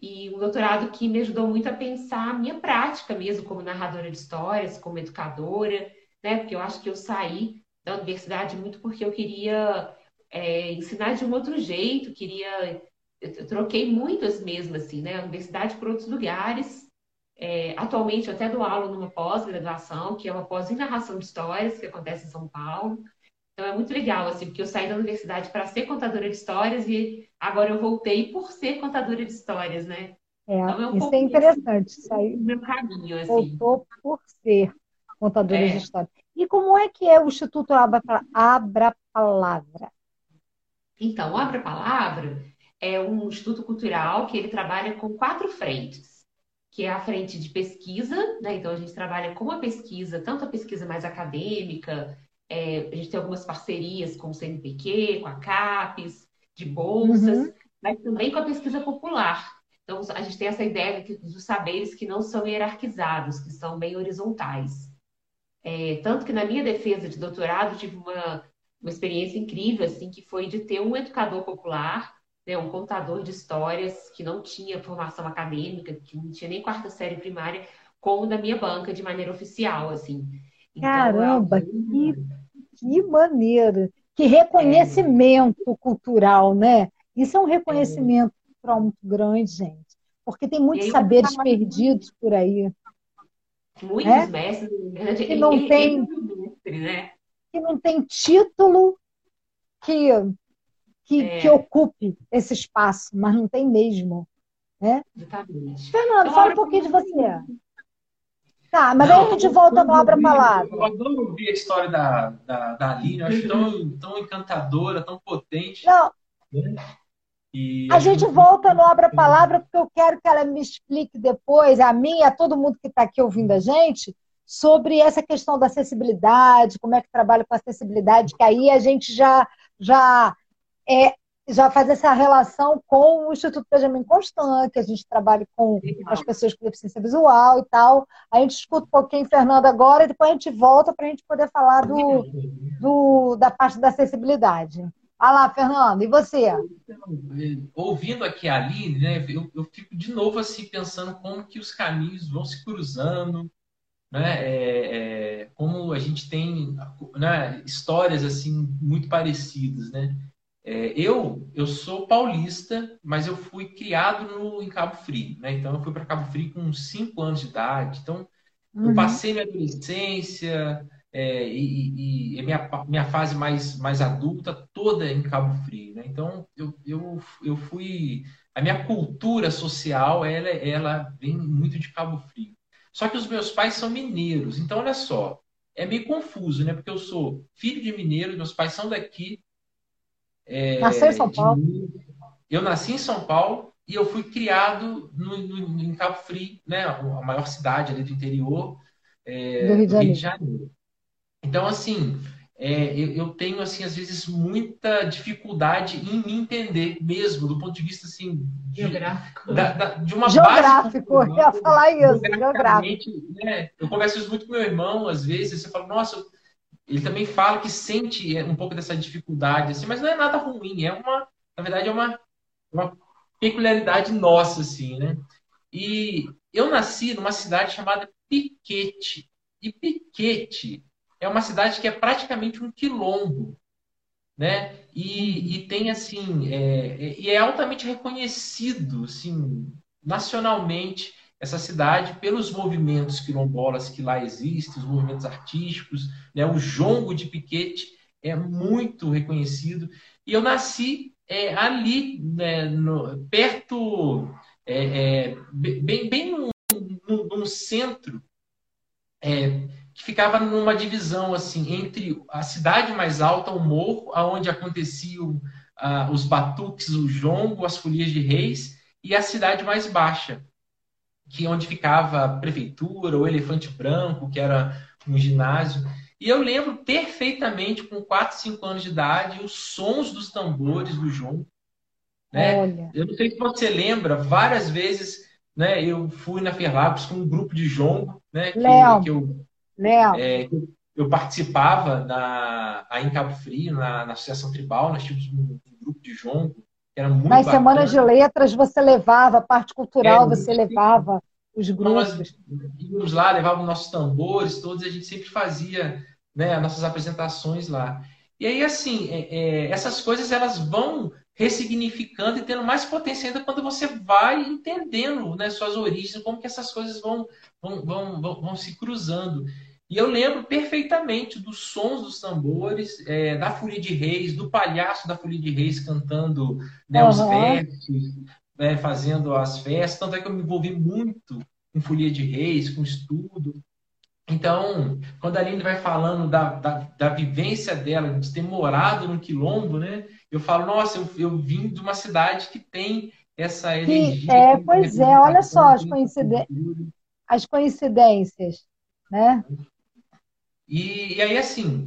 e um doutorado que me ajudou muito a pensar a minha prática mesmo como narradora de histórias, como educadora, né? Porque eu acho que eu saí da universidade muito porque eu queria é, ensinar de um outro jeito, queria. Eu troquei muitas mesmo, assim, né? A universidade por outros lugares. É, atualmente, eu até dou aula numa pós-graduação, que é uma pós em narração de histórias, que acontece em São Paulo. Então é muito legal, assim, porque eu saí da universidade para ser contadora de histórias e agora eu voltei por ser contadora de histórias, né? É, então, é um isso é interessante. Isso aí meu caminho, assim. Voltou por ser contadora é. de histórias. E como é que é o Instituto Abra, Abra Palavra? Então, o Abra Palavra é um instituto cultural que ele trabalha com quatro frentes, que é a frente de pesquisa, né? Então a gente trabalha com a pesquisa, tanto a pesquisa mais acadêmica, é, a gente tem algumas parcerias com o CNPq, com a CAPES, de bolsas, uhum. mas também com a pesquisa popular. Então, a gente tem essa ideia dos saberes que não são hierarquizados, que são bem horizontais. É, tanto que na minha defesa de doutorado, tive uma, uma experiência incrível, assim, que foi de ter um educador popular, né, um contador de histórias que não tinha formação acadêmica, que não tinha nem quarta série primária, como da minha banca de maneira oficial, assim. Então, Caramba, é que Que maneiro! Que reconhecimento é. cultural, né? Isso é um reconhecimento é. cultural muito grande, gente. Porque tem muitos saberes perdidos por aí. Muitos é? mestres, que não ele, tem, mestre, né? que não tem título que, que, é. que ocupe esse espaço, mas não tem mesmo. Né? Exatamente. Fernando, então, fala um pouquinho de você. Tá, mas não, a gente volta no Abra Palavra. Eu adoro ouvir a história da, da, da Aline, eu acho tão, tão encantadora, tão potente. Não. Né? E a gente volta no Abra Palavra, porque eu quero que ela me explique depois, a mim e a todo mundo que está aqui ouvindo a gente, sobre essa questão da acessibilidade, como é que trabalha com acessibilidade, que aí a gente já, já é, já faz essa relação com o Instituto Benjamin Constant, que a gente trabalha com as pessoas com deficiência visual e tal. A gente escuta um pouquinho Fernando agora e depois a gente volta para a gente poder falar do, do, da parte da acessibilidade. Olha lá, Fernando, e você? Ouvindo aqui a Aline, né, eu, eu, fico de novo assim pensando como que os caminhos vão se cruzando, né, é, é, como a gente tem né, histórias assim muito parecidas, né? É, eu, eu sou paulista, mas eu fui criado no, em Cabo Frio, né? Então eu fui para Cabo Frio com 5 anos de idade. Então uhum. eu passei minha adolescência é, e, e, e, minha, minha fase mais, mais adulta toda em Cabo Frio, né? Então eu, eu, eu fui a minha cultura social ela, ela vem muito de Cabo Frio. Só que os meus pais são mineiros, então olha só, é meio confuso, né? Porque eu sou filho de mineiro, meus pais são daqui, é, Nasceu em São Paulo? eu nasci em São Paulo e eu fui criado no, no, em Cabo Frio, né, a maior cidade ali do interior é, do Rio de Janeiro. Rio de Janeiro. Então, assim, é, eu, eu, tenho, assim, às vezes, muita dificuldade em me entender mesmo, do ponto de vista, assim... De, geográfico. Da, da, de uma geográfico, base... eu ia falar isso, geográfico. Né, eu converso isso muito com meu irmão, às vezes, você fala, nossa, ele também fala que sente um pouco dessa dificuldade, assim, mas não é nada ruim, é uma, na verdade, é uma, uma peculiaridade nossa, assim, né? E eu nasci numa cidade chamada Piquete. E Piquete é uma cidade que é praticamente um quilombo, né? E, e tem assim, é, é, e é altamente reconhecido, assim, nacionalmente essa cidade pelos movimentos quilombolas que lá existem, os movimentos artísticos, né? o jongo de Piquete é muito reconhecido. E eu nasci é, ali, né, no, perto, é, é, bem, bem num, num, centro é, que ficava numa divisão assim entre a cidade mais alta, o morro, aonde aconteciam ah, os batuques, o jongo, as folias de reis, e a cidade mais baixa, que onde ficava a prefeitura, o Elefante Branco, que era um ginásio. E eu lembro perfeitamente, com 4, 5 anos de idade, os sons dos tambores do João. Né? Eu não sei se você lembra, várias vezes né, eu fui na Ferlapos com um grupo de jongo, né, que, Léo. que eu, Léo. É, eu participava na, aí em Cabo Frio, na, na Associação Tribal, nós tínhamos um, um grupo de jongo era muito Nas bacana. semanas de letras você levava, a parte cultural é, você levava os grupos. Nós íamos lá, levávamos nossos tambores, todos, a gente sempre fazia né, nossas apresentações lá. E aí, assim, é, é, essas coisas elas vão ressignificando e tendo mais potência ainda quando você vai entendendo né, suas origens, como que essas coisas vão, vão, vão, vão, vão se cruzando. E eu lembro perfeitamente dos sons dos tambores, é, da Folia de Reis, do palhaço da Folia de Reis cantando né, uhum. os versos, né, fazendo as festas. Tanto é que eu me envolvi muito com Folia de Reis, com estudo. Então, quando a Aline vai falando da, da, da, vivência dela, de ter morado no quilombo, né? Eu falo, nossa, eu, eu vim de uma cidade que tem essa energia. é, pois é, olha só as, coinciden as coincidências, né? E, e aí, assim,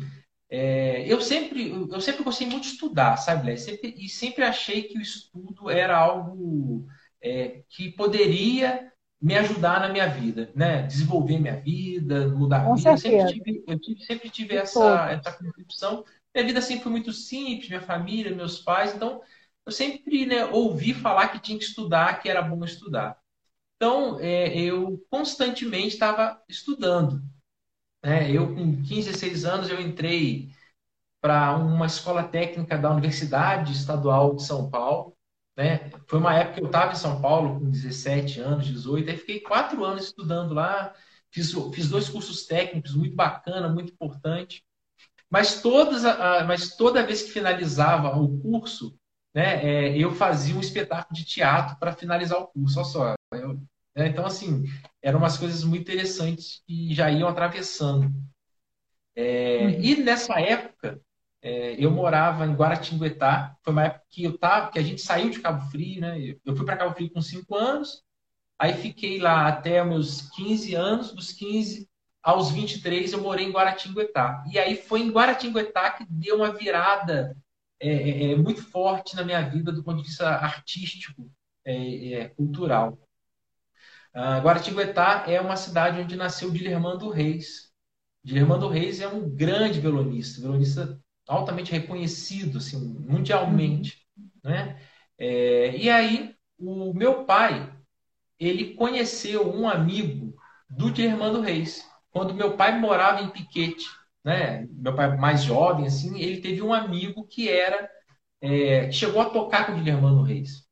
é, eu, sempre, eu sempre gostei muito de estudar, sabe, Léo? Sempre, e sempre achei que o estudo era algo é, que poderia me ajudar na minha vida, né? Desenvolver minha vida, mudar a vida. Eu sempre tive, eu tive, sempre tive essa, essa concepção. Minha vida sempre foi muito simples, minha família, meus pais, então eu sempre né, ouvi falar que tinha que estudar, que era bom estudar. Então, é, eu constantemente estava estudando. É, eu, com 15, 16 anos, eu entrei para uma escola técnica da Universidade Estadual de São Paulo. Né? Foi uma época que eu estava em São Paulo com 17 anos, 18, aí fiquei quatro anos estudando lá, fiz, fiz dois cursos técnicos, muito bacana, muito importante. Mas, todas, mas toda vez que finalizava o curso, né, é, eu fazia um espetáculo de teatro para finalizar o curso. Olha só. Eu, né, então, assim, eram umas coisas muito interessantes que já iam atravessando. É, uhum. E nessa época, é, eu morava em Guaratinguetá. Foi uma época que eu tava, que a gente saiu de Cabo Frio, né? Eu fui para Cabo Frio com 5 anos, aí fiquei lá até meus 15 anos, dos 15 aos 23 eu morei em Guaratinguetá. E aí foi em Guaratinguetá que deu uma virada é, é, é muito forte na minha vida do ponto de vista artístico, é, é cultural. Uh, Guaratinguetá é uma cidade onde nasceu Dilermando Reis. Dilermando Reis é um grande violonista, violonista altamente reconhecido assim, mundialmente. Né? É, e aí, o meu pai, ele conheceu um amigo do Dilermando Reis. Quando meu pai morava em Piquete, né? meu pai mais jovem, assim, ele teve um amigo que era é, chegou a tocar com o Guilhermano Reis.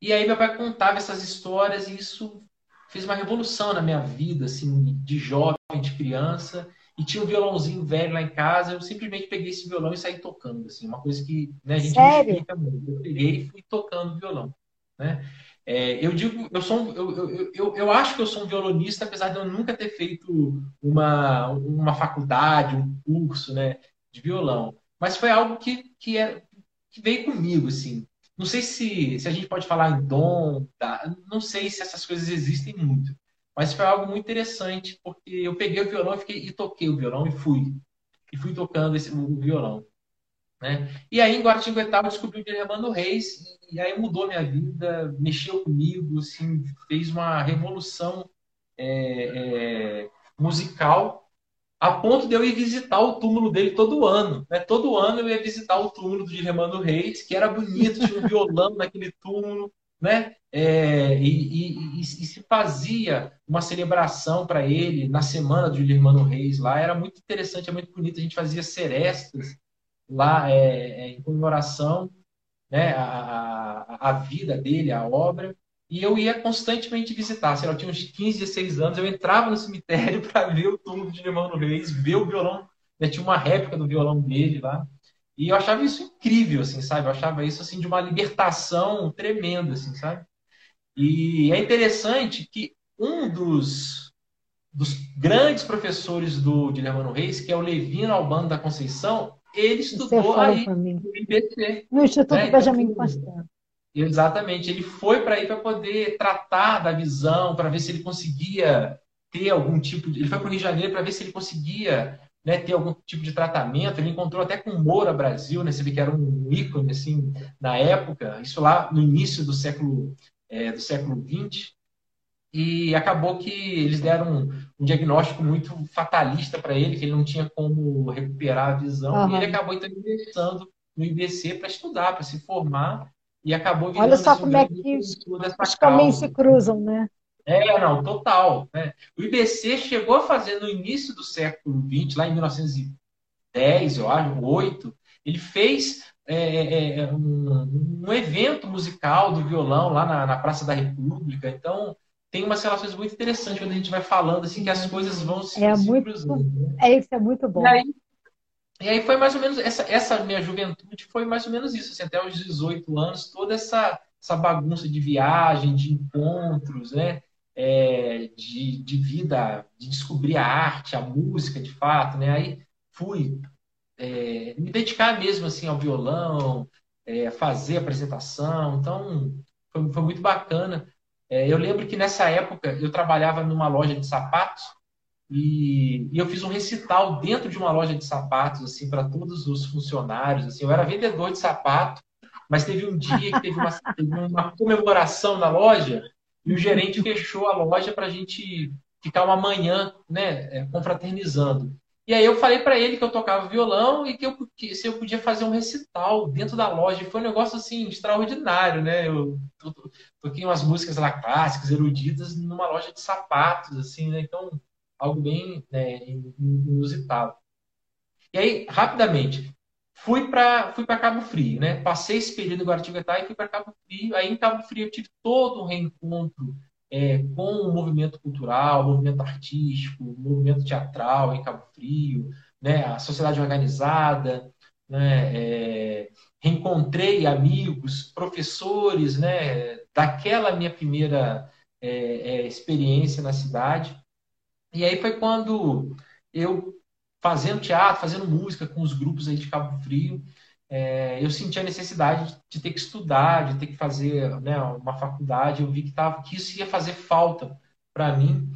E aí meu pai contava essas histórias e isso fez uma revolução na minha vida, assim, de jovem, de criança. E tinha um violãozinho velho lá em casa, eu simplesmente peguei esse violão e saí tocando, assim, uma coisa que né, a gente Sério? não explica muito. Eu peguei e fui tocando violão, né? É, eu digo, eu sou, um, eu, eu, eu, eu, acho que eu sou um violonista, apesar de eu nunca ter feito uma, uma faculdade, um curso, né, de violão. Mas foi algo que, que, é, que veio comigo, assim. Não sei se, se a gente pode falar em dom, tá? não sei se essas coisas existem muito. Mas foi algo muito interessante, porque eu peguei o violão e, fiquei, e toquei o violão e fui. E fui tocando esse, o violão. Né? E aí, em Guaratinguetá, eu descobri o Dilemando Reis, e aí mudou minha vida, mexeu comigo, assim, fez uma revolução é, é, musical, a ponto de eu ir visitar o túmulo dele todo ano. Né? Todo ano eu ia visitar o túmulo do Dilemando Reis, que era bonito, tinha um violão naquele túmulo, né? É, e, e, e, se fazia uma celebração para ele na semana do Guilhermano Reis lá, era muito interessante, é muito bonito. A gente fazia serestas lá é, é, em comemoração né, a, a, a, vida dele, a obra, e eu ia constantemente visitar. Sei lá, eu tinha uns 15, 16 anos, eu entrava no cemitério [LAUGHS] para ver o túmulo de Irmão Reis, ver o violão, tinha uma réplica do violão dele lá, e eu achava isso incrível, assim, sabe? Eu achava isso, assim, de uma libertação tremenda, assim, sabe? E é interessante que um dos, dos grandes professores do Guilherme Reis, que é o Levino Albano da Conceição, ele estudou aí no IBC. No Instituto né? Benjamin Constant. Exatamente. Ele foi para aí para poder tratar da visão, para ver se ele conseguia ter algum tipo de. Ele foi para o Rio de Janeiro para ver se ele conseguia né, ter algum tipo de tratamento. Ele encontrou até com o Moura Brasil, né? Você vê que era um ícone assim, na época, isso lá no início do século, é, do século XX e acabou que eles deram um, um diagnóstico muito fatalista para ele, que ele não tinha como recuperar a visão, uhum. e ele acabou então ingressando no IBC para estudar, para se formar, e acabou Olha só como é que os caminhos se cruzam, né? É, não, total. Né? O IBC chegou a fazer no início do século XX, lá em 1910, eu acho, 8, ele fez é, é, é, um, um, evento musical do violão lá na, na Praça da República. Então, tem umas relações muito interessantes quando a gente vai falando assim que as coisas vão se, é se muito, cruzando. Né? É isso, é muito bom. E aí, e aí, foi mais ou menos essa, essa minha juventude foi mais ou menos isso, assim, até os 18 anos, toda essa, essa bagunça de viagem, de encontros, né? É, de, de vida, de descobrir a arte, a música, de fato, né? Aí fui é, me dedicar mesmo assim ao violão, é, fazer apresentação, então foi, foi muito bacana. É, eu lembro que nessa época eu trabalhava numa loja de sapatos e, e, eu fiz um recital dentro de uma loja de sapatos assim para todos os funcionários. Assim, eu era vendedor de sapato, mas teve um dia que teve uma, [LAUGHS] uma comemoração na loja e o gerente fechou a loja para a gente ficar uma manhã, né, é, confraternizando. E aí eu falei para ele que eu tocava violão e que, eu, que se eu podia fazer um recital dentro da loja. Foi um negócio assim extraordinário, né? Eu toquei umas músicas lá clássicas, eruditas, numa loja de sapatos, assim, né? Então, algo bem né, inusitado. E aí, rapidamente, fui para fui Cabo Frio, né? Passei esse período em Guaratinguetá e fui para Cabo Frio. Aí em Cabo Frio eu tive todo um reencontro é, com o movimento cultural, movimento artístico, movimento teatral em Cabo Frio, né? A sociedade organizada, né? É, reencontrei amigos, professores, né? Daquela minha primeira é, é experiência na cidade. E aí foi quando eu fazendo teatro, fazendo música com os grupos aí de Cabo Frio, é, eu senti a necessidade de ter que estudar, de ter que fazer né, uma faculdade. Eu vi que, tava, que isso ia fazer falta para mim.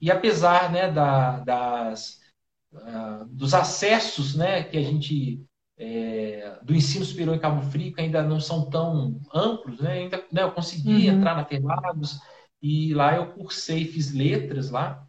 E apesar né, da, das, uh, dos acessos né, que a gente é, do ensino superior em Cabo Frio, que ainda não são tão amplos, né, ainda né, eu consegui uhum. entrar na Fermados e lá eu cursei, fiz letras lá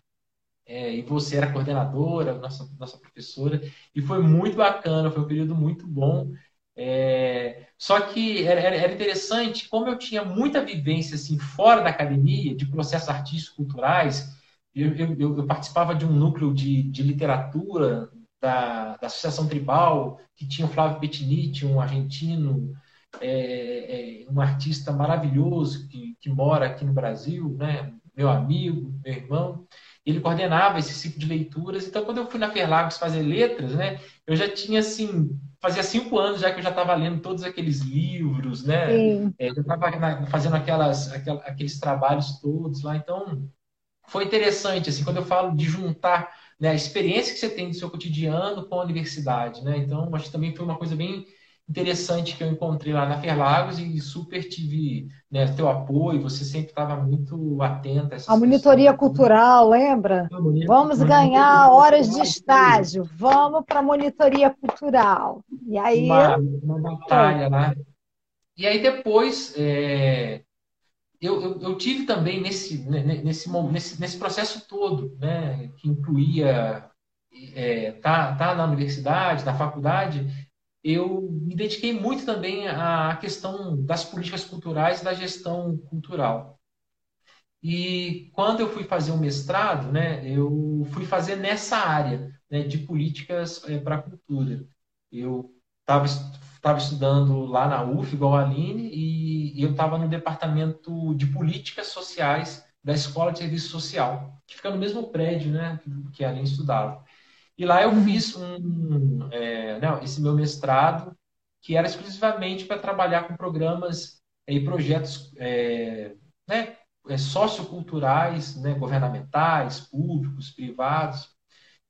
é, e você era coordenadora, nossa, nossa professora, e foi muito bacana, foi um período muito bom. É, só que era, era, interessante, como eu tinha muita vivência assim, fora da academia, de processos artísticos culturais, eu, eu, eu participava de um núcleo de, de literatura da, da, Associação Tribal, que tinha o Flávio Pettiniti, um argentino, é, é, um artista maravilhoso que, que mora aqui no Brasil, né? meu amigo, meu irmão ele coordenava esse tipo de leituras. Então, quando eu fui na Ferlagos fazer letras, né, eu já tinha assim, fazia cinco anos já que eu já estava lendo todos aqueles livros, né? É, já estava fazendo aquelas, aquelas, aqueles trabalhos todos lá. Então, foi interessante assim, quando eu falo de juntar né, a experiência que você tem do seu cotidiano com a universidade, né? Então, acho que também foi uma coisa bem interessante que eu encontrei lá na Ferlagos e super tive né, teu apoio, você sempre estava muito atenta. A, a monitoria cultural, lembra? Vamos ganhar horas de estágio, vamos para a monitoria cultural. E aí... Uma, uma batalha lá. E aí depois, é, eu, eu, eu, tive também nesse, né, nesse, nesse, nesse processo todo, né, que incluía é, tá, tá na universidade, na faculdade, eu me dediquei muito também à questão das políticas culturais e da gestão cultural. E quando eu fui fazer o mestrado, né, eu fui fazer nessa área né, de políticas é, para a cultura. Eu estava estudando lá na UF, igual a Aline, e, e eu estava no departamento de políticas sociais da Escola de Serviço Social, que fica no mesmo prédio né, que a Aline estudava. E lá eu fiz um, é, não, esse meu mestrado, que era exclusivamente para trabalhar com programas e projetos é, né, é, socioculturais, né, governamentais, públicos, privados,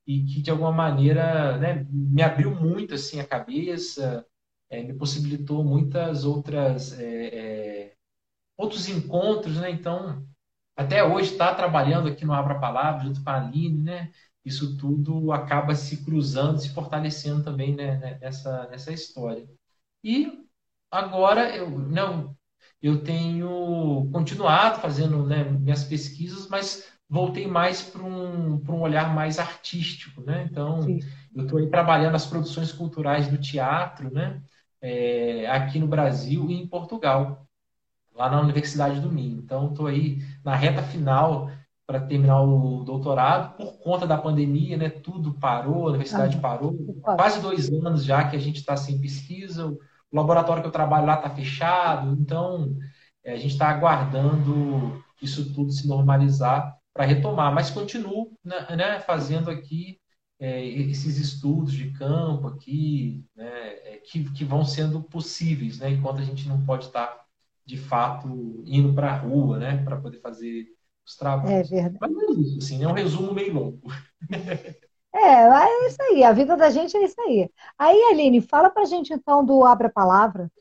e que de alguma maneira né, me abriu muito assim a cabeça, é, me possibilitou muitas outras é, é, outros encontros, né? Então, até hoje está trabalhando aqui no Abra Palavra junto com a Aline, né? Isso tudo acaba se cruzando, se fortalecendo também né, né, nessa, nessa história. E agora eu não eu tenho continuado fazendo né, minhas pesquisas, mas voltei mais para um, um olhar mais artístico, né? Então Sim. eu estou aí trabalhando as produções culturais do teatro, né? É, aqui no Brasil e em Portugal, lá na Universidade do Minho. Então estou aí na reta final para terminar o doutorado por conta da pandemia, né? Tudo parou, a universidade ah, parou. Quase dois anos já que a gente está sem pesquisa, o laboratório que eu trabalho lá está fechado, então é, a gente está aguardando isso tudo se normalizar para retomar. Mas continuo né, né fazendo aqui é, esses estudos de campo aqui, né, é, que, que vão sendo possíveis, né? Enquanto a gente não pode estar tá, de fato indo para a rua, né? Para poder fazer os trabalhos. É verdade. Mas é isso, assim, é um resumo meio longo. [LAUGHS] É, é isso aí, a vida da gente é isso aí. Aí, Aline, fala pra gente então do Abra Palavra.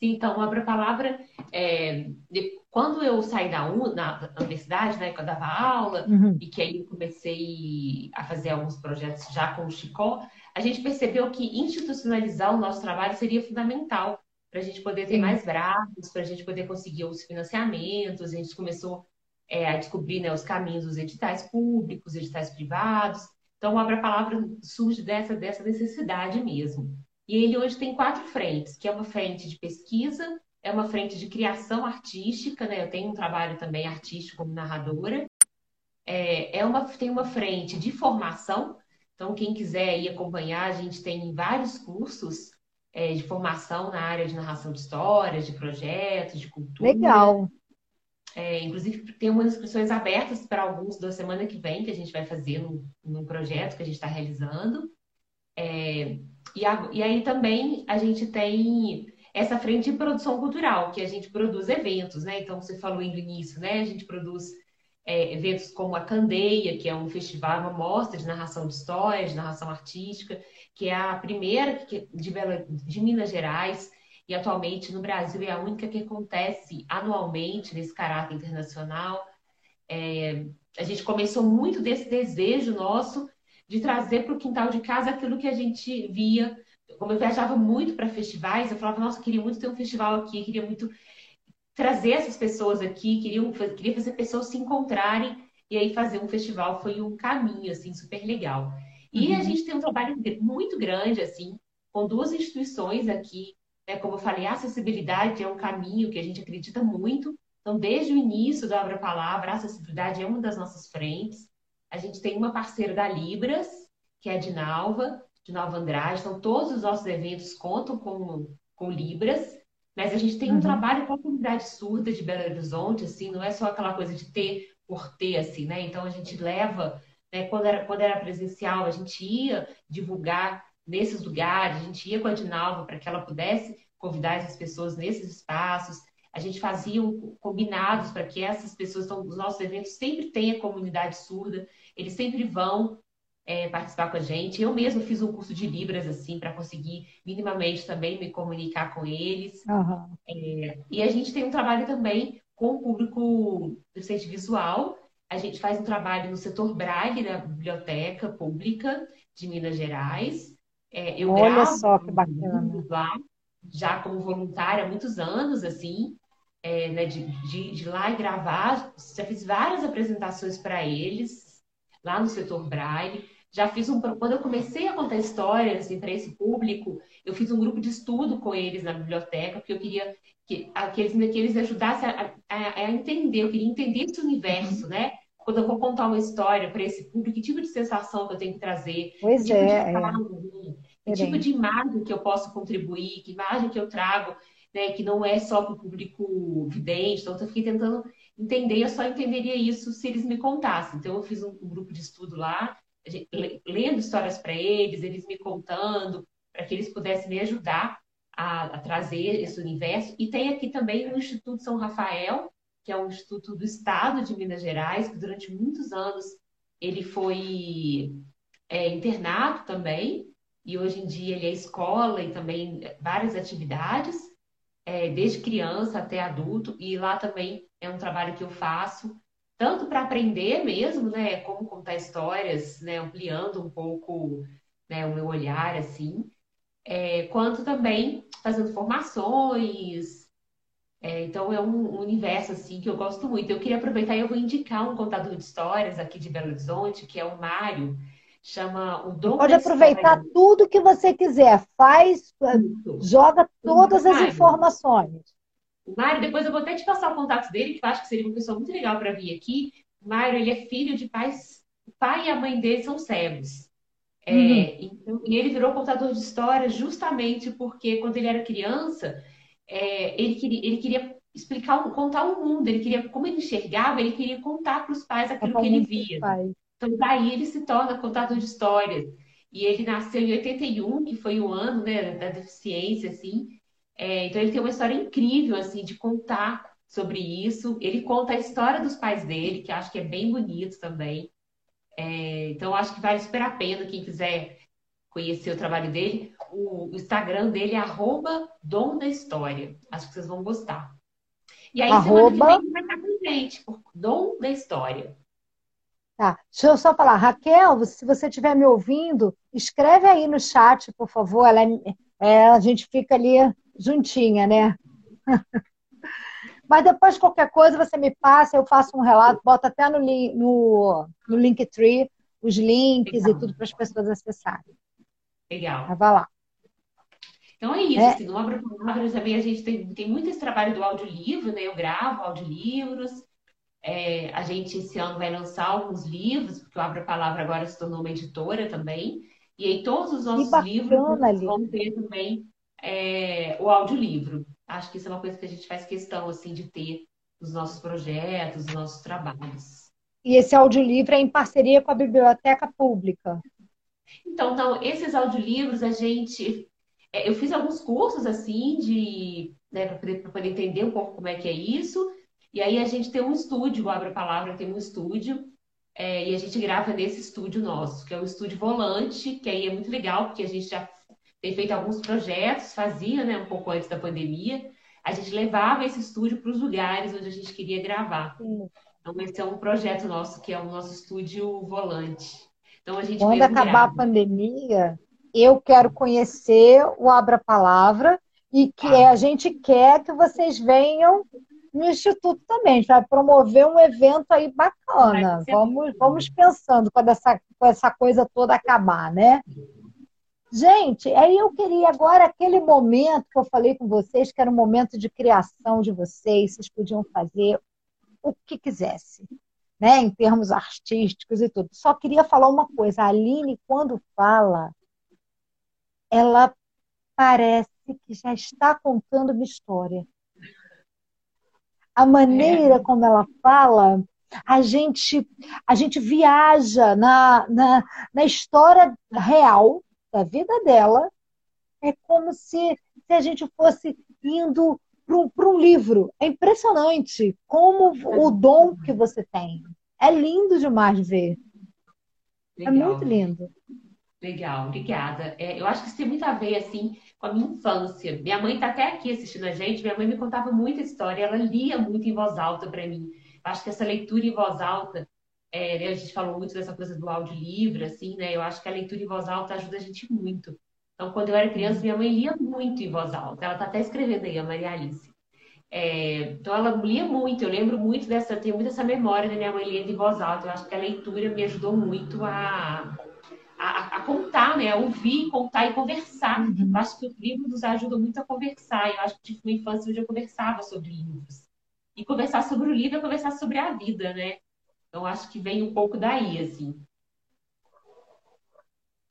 Sim, então, o Abra Palavra, é, de, quando eu saí da, na, universidade, né, que eu dava aula, uhum. e que aí eu comecei a fazer alguns projetos já com o Chicó, a gente percebeu que institucionalizar o nosso trabalho seria fundamental para a gente poder ter Sim. mais braços, para a gente poder conseguir os financiamentos. A gente começou é, a descobrir né, os caminhos dos editais públicos, editais privados. Então, o Abra Palavra surge dessa, dessa necessidade mesmo. E ele hoje tem quatro frentes, que é uma frente de pesquisa, é uma frente de criação artística, né? Eu tenho um trabalho também artístico como narradora. É, é uma, tem uma frente de formação, Então, quem quiser ir acompanhar, a gente tem vários cursos é, de formação na área de narração de histórias, de projetos, de cultura. Legal. É, inclusive, tem umas inscrições abertas para alguns da semana que vem, que a gente vai fazer num, num projeto que a gente está realizando. É, e, a, e aí também a gente tem essa frente de produção cultural, que a gente produz eventos, né? Então, você falou no início, né? A gente produz é, eventos como a Candeia, que é um festival, uma mostra de narração de histórias, de narração artística, que é a primeira de, Bela, de Minas Gerais, e atualmente no Brasil é a única que acontece anualmente nesse caráter internacional. É, a gente começou muito desse desejo nosso de trazer para o quintal de casa aquilo que a gente via. Como eu viajava muito para festivais, eu falava, nossa, eu queria muito ter um festival aqui, queria muito trazer essas pessoas aqui, queria, queria fazer pessoas se encontrarem e aí fazer um festival foi um caminho assim super legal. E uhum. a gente tem um trabalho muito grande assim com duas instituições aqui, né? Como eu falei, a acessibilidade é um caminho que a gente acredita muito. Então, desde o início da Abra Palavra, a acessibilidade é uma das nossas frentes. A gente tem uma parceira da Libras, que é a Dinalva, de Nova Andrade. Então, todos os nossos eventos contam com, com Libras. Mas a gente tem um uhum. trabalho com a comunidade surda de Belo Horizonte, assim, não é só aquela coisa de ter por ter, assim, né? Então a gente leva, né, quando, era, quando era presencial, a gente ia divulgar nesses lugares, a gente ia com a Dinalva para que ela pudesse convidar essas pessoas nesses espaços. A gente fazia combinados para que essas pessoas, então, os nossos eventos sempre tenham comunidade surda, eles sempre vão é, participar com a gente. Eu mesmo fiz um curso de Libras, assim, para conseguir minimamente também me comunicar com eles. Uhum. É, e a gente tem um trabalho também com o público deficiente visual. A gente faz um trabalho no setor Braille da Biblioteca Pública de Minas Gerais. É, eu Olha gravo só que bacana. Lá, já como voluntária há muitos anos, assim, é, né, de, de, de lá e gravar. Já fiz várias apresentações para eles lá no setor Braille. Já fiz um. Quando eu comecei a contar histórias assim, para esse público, eu fiz um grupo de estudo com eles na biblioteca, porque eu queria que, que, eles, que eles ajudassem a, a, a, entender, eu queria entender esse universo, né? Quando eu vou contar uma história para esse público, que tipo de sensação que eu tenho que trazer? Pois que é. Tipo de, é. Que tipo de imagem que eu posso contribuir, que imagem que eu trago, né? Que não é só para o público vidente. Então, eu fiquei tentando entender, eu só entenderia isso se eles me contassem. Então, eu fiz um, um grupo de estudo lá lendo histórias para eles, eles me contando, para que eles pudessem me ajudar a, a, trazer esse universo. E tem aqui também o Instituto São Rafael, que é um instituto do Estado de Minas Gerais, que durante muitos anos ele foi é, internato também, e hoje em dia ele é escola e também várias atividades, é, desde criança até adulto, e lá também é um trabalho que eu faço tanto para aprender mesmo, né, como contar histórias, né, ampliando um pouco né, o meu olhar, assim, é, quanto também fazendo formações. É, então é um universo assim que eu gosto muito. Eu queria aproveitar e eu vou indicar um contador de histórias aqui de Belo Horizonte, que é o Mário, chama o Dom Pode aproveitar história. tudo que você quiser, faz, joga todas as informações. Mário, depois eu vou até te passar o contato dele, que eu acho que seria uma pessoa muito legal para vir aqui. O Mário, ele é filho de pais, o pai e a mãe dele são cegos. É, uhum. então, e ele virou contador de histórias justamente porque quando ele era criança, é, ele, queria, ele queria explicar, contar o mundo, ele queria, como ele enxergava, ele queria contar para os pais aquilo é que ele via. Então daí ele se torna contador de histórias. E ele nasceu em 81, que foi o ano né, da deficiência, assim, é, então ele tem uma história incrível assim de contar sobre isso. Ele conta a história dos pais dele, que acho que é bem bonito também. É, então acho que vale super a pena quem quiser conhecer o trabalho dele. O, o Instagram dele é arroba Dom da História. Acho que vocês vão gostar. E aí arroba... semana que vem vai estar com gente, por Dom da História. Tá, deixa eu só falar. Raquel, se você estiver me ouvindo, escreve aí no chat, por favor. Ela é, é, a gente fica ali juntinha, né? [LAUGHS] Mas depois, qualquer coisa, você me passa, eu faço um relato, bota até no, no, no Linktree os links Legal. e tudo para as pessoas acessarem. Legal. Mas vai lá. Então é isso, é. Assim, no Abra Palavras também a gente tem, tem muito esse trabalho do audiolivro, né? Eu gravo audiolivros, É, a gente esse ano vai lançar alguns livros, porque o Abra Palavra agora se tornou uma editora também. E aí todos os nossos bacana, livros vão ter também é, o audiolivro. Acho que isso é uma coisa que a gente faz questão assim de ter nos nossos projetos, nos nossos trabalhos. E esse audiolivro é em parceria com a Biblioteca Pública. Então, não, esses audiolivros a gente. é, eu fiz alguns cursos assim de né, para poder entender um pouco como é que é isso. E aí a gente tem um estúdio, o Abra Palavra tem um estúdio, é, e a gente grava nesse estúdio nosso, que é o estúdio Volante, que aí é muito legal, porque a gente já tem feito alguns projetos, fazia, né, um pouco antes da pandemia. A gente levava esse estúdio para os lugares onde a gente queria gravar. Sim. Então, esse é um projeto nosso, que é o nosso estúdio Volante. Então, a gente Quando acabar a grava. pandemia, eu quero conhecer o Abra Palavra e que a gente quer que vocês venham no Instituto também. A gente vai promover um evento aí bacana. Vamos, vamos pensando quando essa, quando essa coisa toda acabar, né? Gente, aí eu queria agora aquele momento que eu falei com vocês, que era um momento de criação de vocês, vocês podiam fazer o que quisesse, né? Em termos artísticos e tudo. Só queria falar uma coisa, a Aline, quando fala, ela parece que já está contando uma história. A maneira como ela fala, a gente, a gente viaja na, na, na história real da vida dela. É como se, se a gente fosse indo para um livro. É impressionante como o dom que você tem. É lindo demais de ver. É Legal. muito lindo. Legal, obrigada. É, eu acho que isso tem muito a ver, assim, com a minha infância. Minha mãe está até aqui assistindo a gente. Minha mãe me contava muita história. Ela lia muito em voz alta para mim. Acho que essa leitura em voz alta, é, né, a gente falou muito dessa coisa do audiolivro, assim, né? Eu acho que a leitura em voz alta ajuda a gente muito. Então, quando eu era criança, minha mãe lia muito em voz alta. Ela está até escrevendo aí, a Maria Alice. É, então, ela lia muito. Eu lembro muito dessa, tenho muito essa memória da minha mãe lendo em voz alta. Eu acho que a leitura me ajudou muito a a, a, contar, né? A ouvir, contar e conversar. Uhum. Acho que os livros nos ajudam muito a conversar. Eu acho que tive uma infância eu conversava sobre livros. E conversar sobre o livro é conversar sobre a vida, né? Então, acho que vem um pouco daí, assim.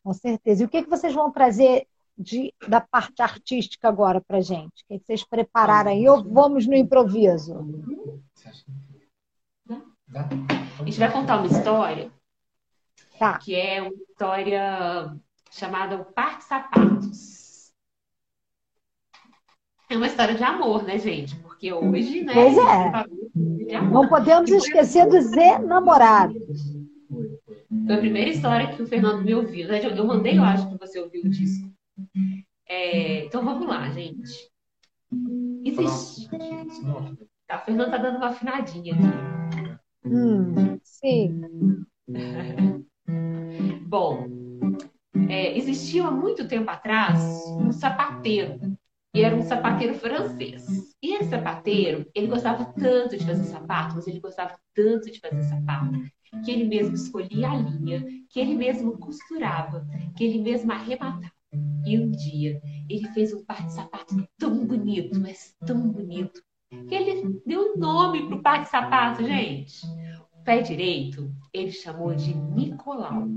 Com certeza. E o que, que vocês vão trazer de, da parte artística agora para gente? O que, que vocês prepararam aí? Ou vamos no improviso? Dá? A gente vai contar uma história Tá. que é uma história chamada O Par de Sapatos. É uma história de amor, né, gente? Porque hoje, né? Pois é. amor. Não podemos esquecer dos enamorados. Foi a primeira história que o Fernando me ouviu. Verdade, Eu mandei, eu acho, que você ouviu o disco. É, então vamos lá, gente. Existe. Tá, o Fernando tá dando uma afinadinha aqui. Hum, sim. [LAUGHS] Bom, é, existiu há muito tempo atrás um sapateiro. E era um sapateiro francês. E esse sapateiro, ele gostava tanto de fazer sapato, mas ele gostava tanto de fazer sapato, que ele mesmo escolhia a linha, que ele mesmo costurava, que ele mesmo arrematava. E um dia ele fez um par de sapato tão bonito, mas tão bonito, que ele deu um nome para o par de sapato, gente. Pé direito ele chamou de Nicolau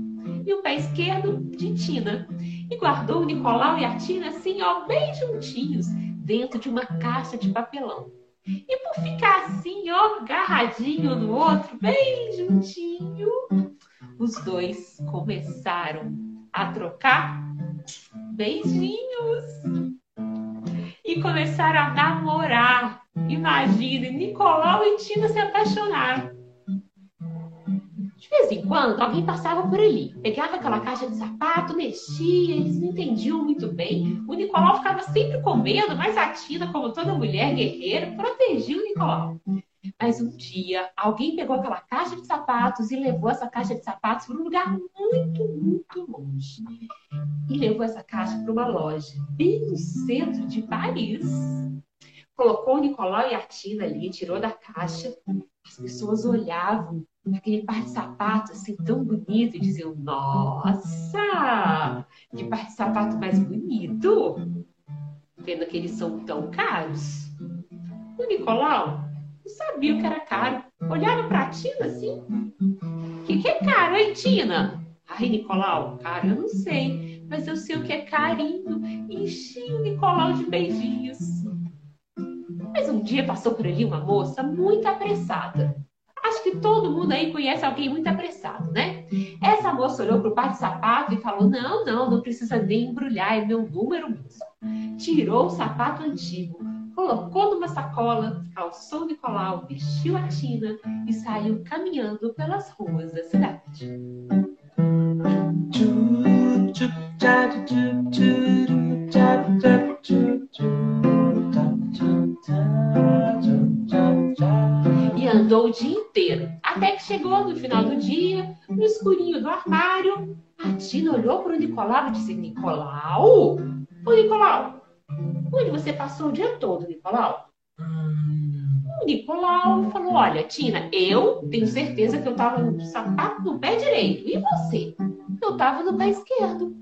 e o pé esquerdo de Tina. E guardou o Nicolau e a Tina assim, ó, bem juntinhos, dentro de uma caixa de papelão. E por ficar assim, ó, agarradinho no outro, bem juntinho, os dois começaram a trocar beijinhos. E começaram a namorar. Imagine, Nicolau e Tina se apaixonaram. De vez em quando, alguém passava por ali, pegava aquela caixa de sapato, mexia, eles não entendiam muito bem. O Nicolau ficava sempre com medo, mas a Tina, como toda mulher guerreira, protegia o Nicolau. Mas um dia, alguém pegou aquela caixa de sapatos e levou essa caixa de sapatos para um lugar muito, muito longe. E levou essa caixa para uma loja, bem no centro de Paris. Colocou o Nicolau e a Tina ali, tirou da caixa. As pessoas olhavam aquele par de sapato assim tão bonito e diziam: Nossa, que par de sapato mais bonito! Vendo que eles são tão caros. O Nicolau Não sabia o que era caro. Olhava pra Tina assim. O que, que é caro, hein, Tina? Ai, Nicolau, cara, eu não sei. Mas eu sei o que é carinho. Enchi o Nicolau de beijinhos. Mas um dia passou por ali uma moça muito apressada. Acho que todo mundo aí conhece alguém muito apressado, né? Essa moça olhou para o par de sapato e falou: Não, não, não precisa nem embrulhar, é meu número mesmo. Tirou o sapato antigo, colocou numa sacola, calçou Nicolau, vestiu a Tina e saiu caminhando pelas ruas da cidade. Andou o dia inteiro, até que chegou no final do dia, no escurinho do armário. A Tina olhou para o Nicolau e disse: Nicolau? Ô Nicolau, onde você passou o dia todo, Nicolau? O Nicolau falou: Olha, Tina, eu tenho certeza que eu estava no sapato no pé direito. E você? Eu estava no pé esquerdo.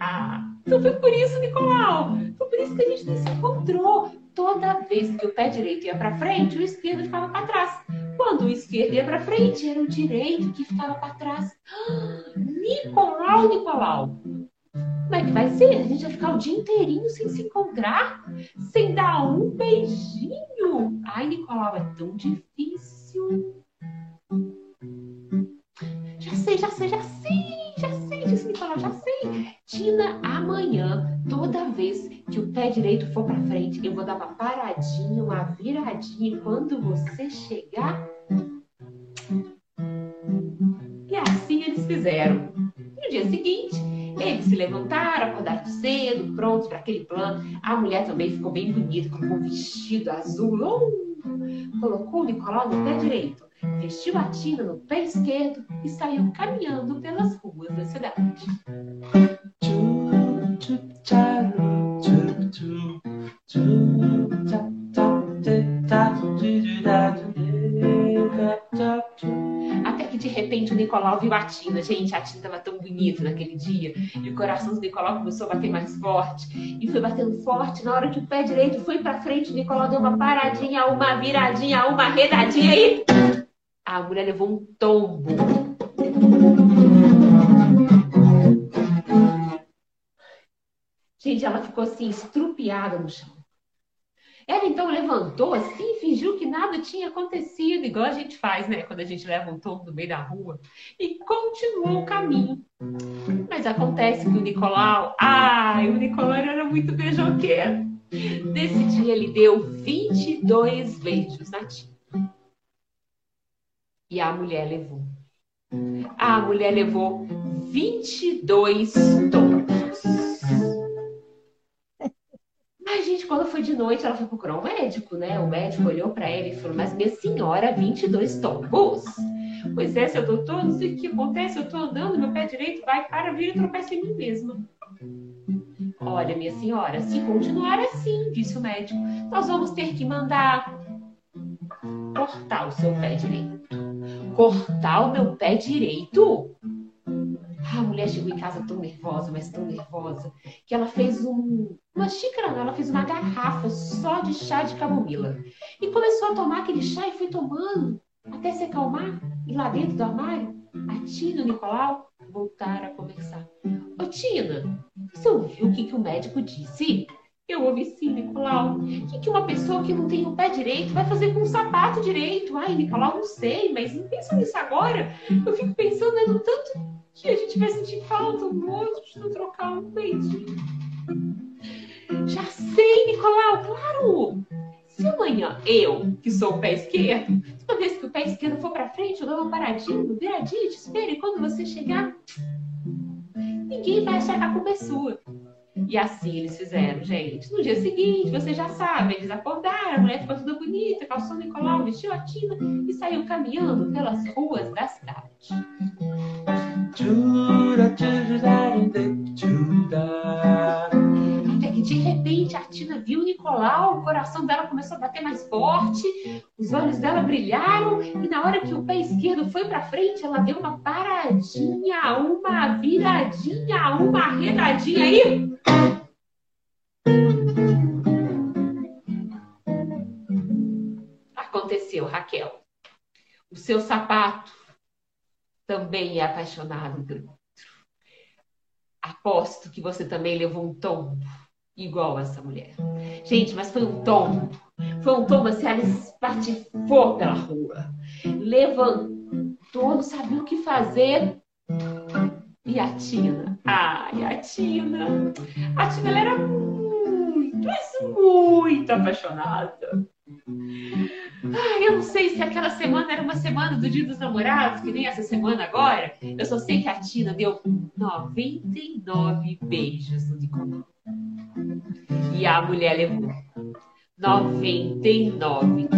Ah, então foi por isso, Nicolau. Foi por isso que a gente se encontrou. Toda vez que o pé direito ia para frente, o esquerdo ficava para trás. Quando o esquerdo ia para frente, era o direito que ficava para trás. [GASPS] Nicolau, Nicolau. Como é que vai ser? A gente vai ficar o dia inteirinho sem se encontrar? Sem dar um beijinho? Ai, Nicolau, é tão difícil. Já sei, já sei, já sei, já sei, disse Nicolau, já sei. Tina, amanhã, toda vez que o pé direito for para frente, eu vou dar uma paradinha, uma viradinha. E quando você chegar. E assim eles fizeram. No dia seguinte, eles se levantaram, acordaram cedo, prontos para aquele plano. A mulher também ficou bem bonita, com um vestido azul. Uh, colocou o Nicolau no pé direito, vestiu a Tina no pé esquerdo e saiu caminhando pelas ruas da cidade. Até que de repente o Nicolau viu a Tina. Gente, a Tina estava tão bonita naquele dia. E o coração do Nicolau começou a bater mais forte. E foi batendo forte. Na hora que o pé direito foi para frente, o Nicolau deu uma paradinha, uma viradinha, uma redadinha e. A mulher levou um tombo. Gente, ela ficou assim, estrupiada no chão. Ela então levantou assim, fingiu que nada tinha acontecido, igual a gente faz, né? Quando a gente leva um tombo no meio da rua, e continuou o caminho. Mas acontece que o Nicolau, ai, o Nicolau era muito beijoqueiro. Nesse dia ele deu 22 beijos na tia. E a mulher levou. A mulher levou 22 tombos. Mas, gente, quando foi de noite, ela foi procurar um médico, né? O médico olhou para ela e falou: Mas, minha senhora, 22 tombos. Pois é, seu doutor, não sei o que acontece, eu tô andando, meu pé direito vai para, vir e tropeça em mim mesma. Olha, minha senhora, se continuar assim, disse o médico, nós vamos ter que mandar cortar o seu pé direito. Cortar o meu pé direito? A mulher chegou em casa tão nervosa, mas tão nervosa, que ela fez um, uma xícara, não, ela fez uma garrafa só de chá de camomila. E começou a tomar aquele chá e foi tomando até se acalmar. E lá dentro do armário, a Tina e o Nicolau voltaram a conversar. Ô Tina, você ouviu o que, que o médico disse? Eu sim, Nicolau. O que, que uma pessoa que não tem o pé direito vai fazer com o sapato direito? Ai, Nicolau, não sei, mas não pensa nisso agora. Eu fico pensando né, no tanto que a gente vai sentir falta um do outro de não trocar um beijinho. Já sei, Nicolau, claro! Se amanhã eu, que sou o pé esquerdo, toda vez que o pé esquerdo for para frente, eu dou uma paradinha, viradinha, te espere, e quando você chegar, ninguém vai achar que a culpa é sua. E assim eles fizeram, gente. No dia seguinte, você já sabe, eles acordaram, a mulher ficou toda bonita, calçou Nicolau, vestiu a Tina e saiu caminhando pelas ruas da cidade. Que de repente a Tina viu o Nicolau, o coração dela começou a bater mais forte, os olhos dela brilharam, e na hora que o pé esquerdo foi para frente, ela deu uma paradinha, uma viradinha, uma redadinha aí. seu sapato também é apaixonado pelo outro. Aposto que você também levou um tombo igual essa mulher. Gente, mas foi um tombo. Foi um tombo assim, ela espatifou pela rua. Levantou, não sabia o que fazer. E a Tina? Ai, a Tina. A Tina ela era muito, mas muito apaixonada. Ai, eu não sei se aquela semana era uma semana do Dia dos Namorados, que nem essa semana agora. Eu só sei que a Tina deu 99 beijos no Nicolau. E a mulher levou 99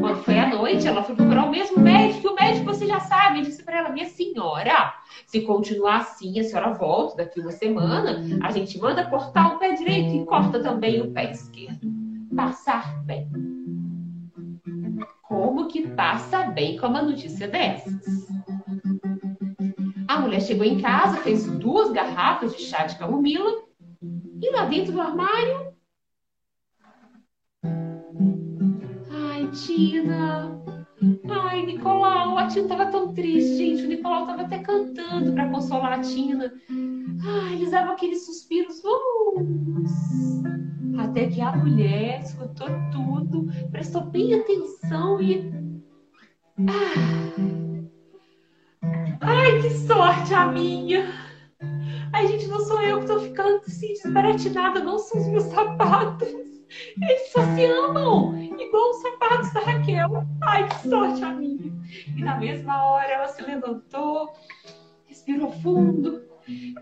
Quando foi à noite, ela foi procurar o mesmo médico, e o médico, você já sabe, disse para ela, minha senhora, se continuar assim, a senhora volta daqui uma semana, a gente manda cortar o pé direito e corta também o pé esquerdo. Passar bem. Como que passa bem com uma notícia dessas? A mulher chegou em casa, fez duas garrafas de chá de camomila e lá dentro do armário. Ai, Tina, Ai, Nicolau, a Tina tava tão triste, gente. O Nicolau tava até cantando para consolar a Tina. Ai, eles davam aqueles suspiros. Uh, até que a mulher escutou tudo, prestou bem atenção e. Ah, ai, que sorte a minha! Ai, gente, não sou eu que tô ficando assim desbaratinada, não são os meus sapatos. Eles só se amam, igual os sapatos da Raquel. Ai, que sorte a minha. E na mesma hora ela se levantou, respirou fundo,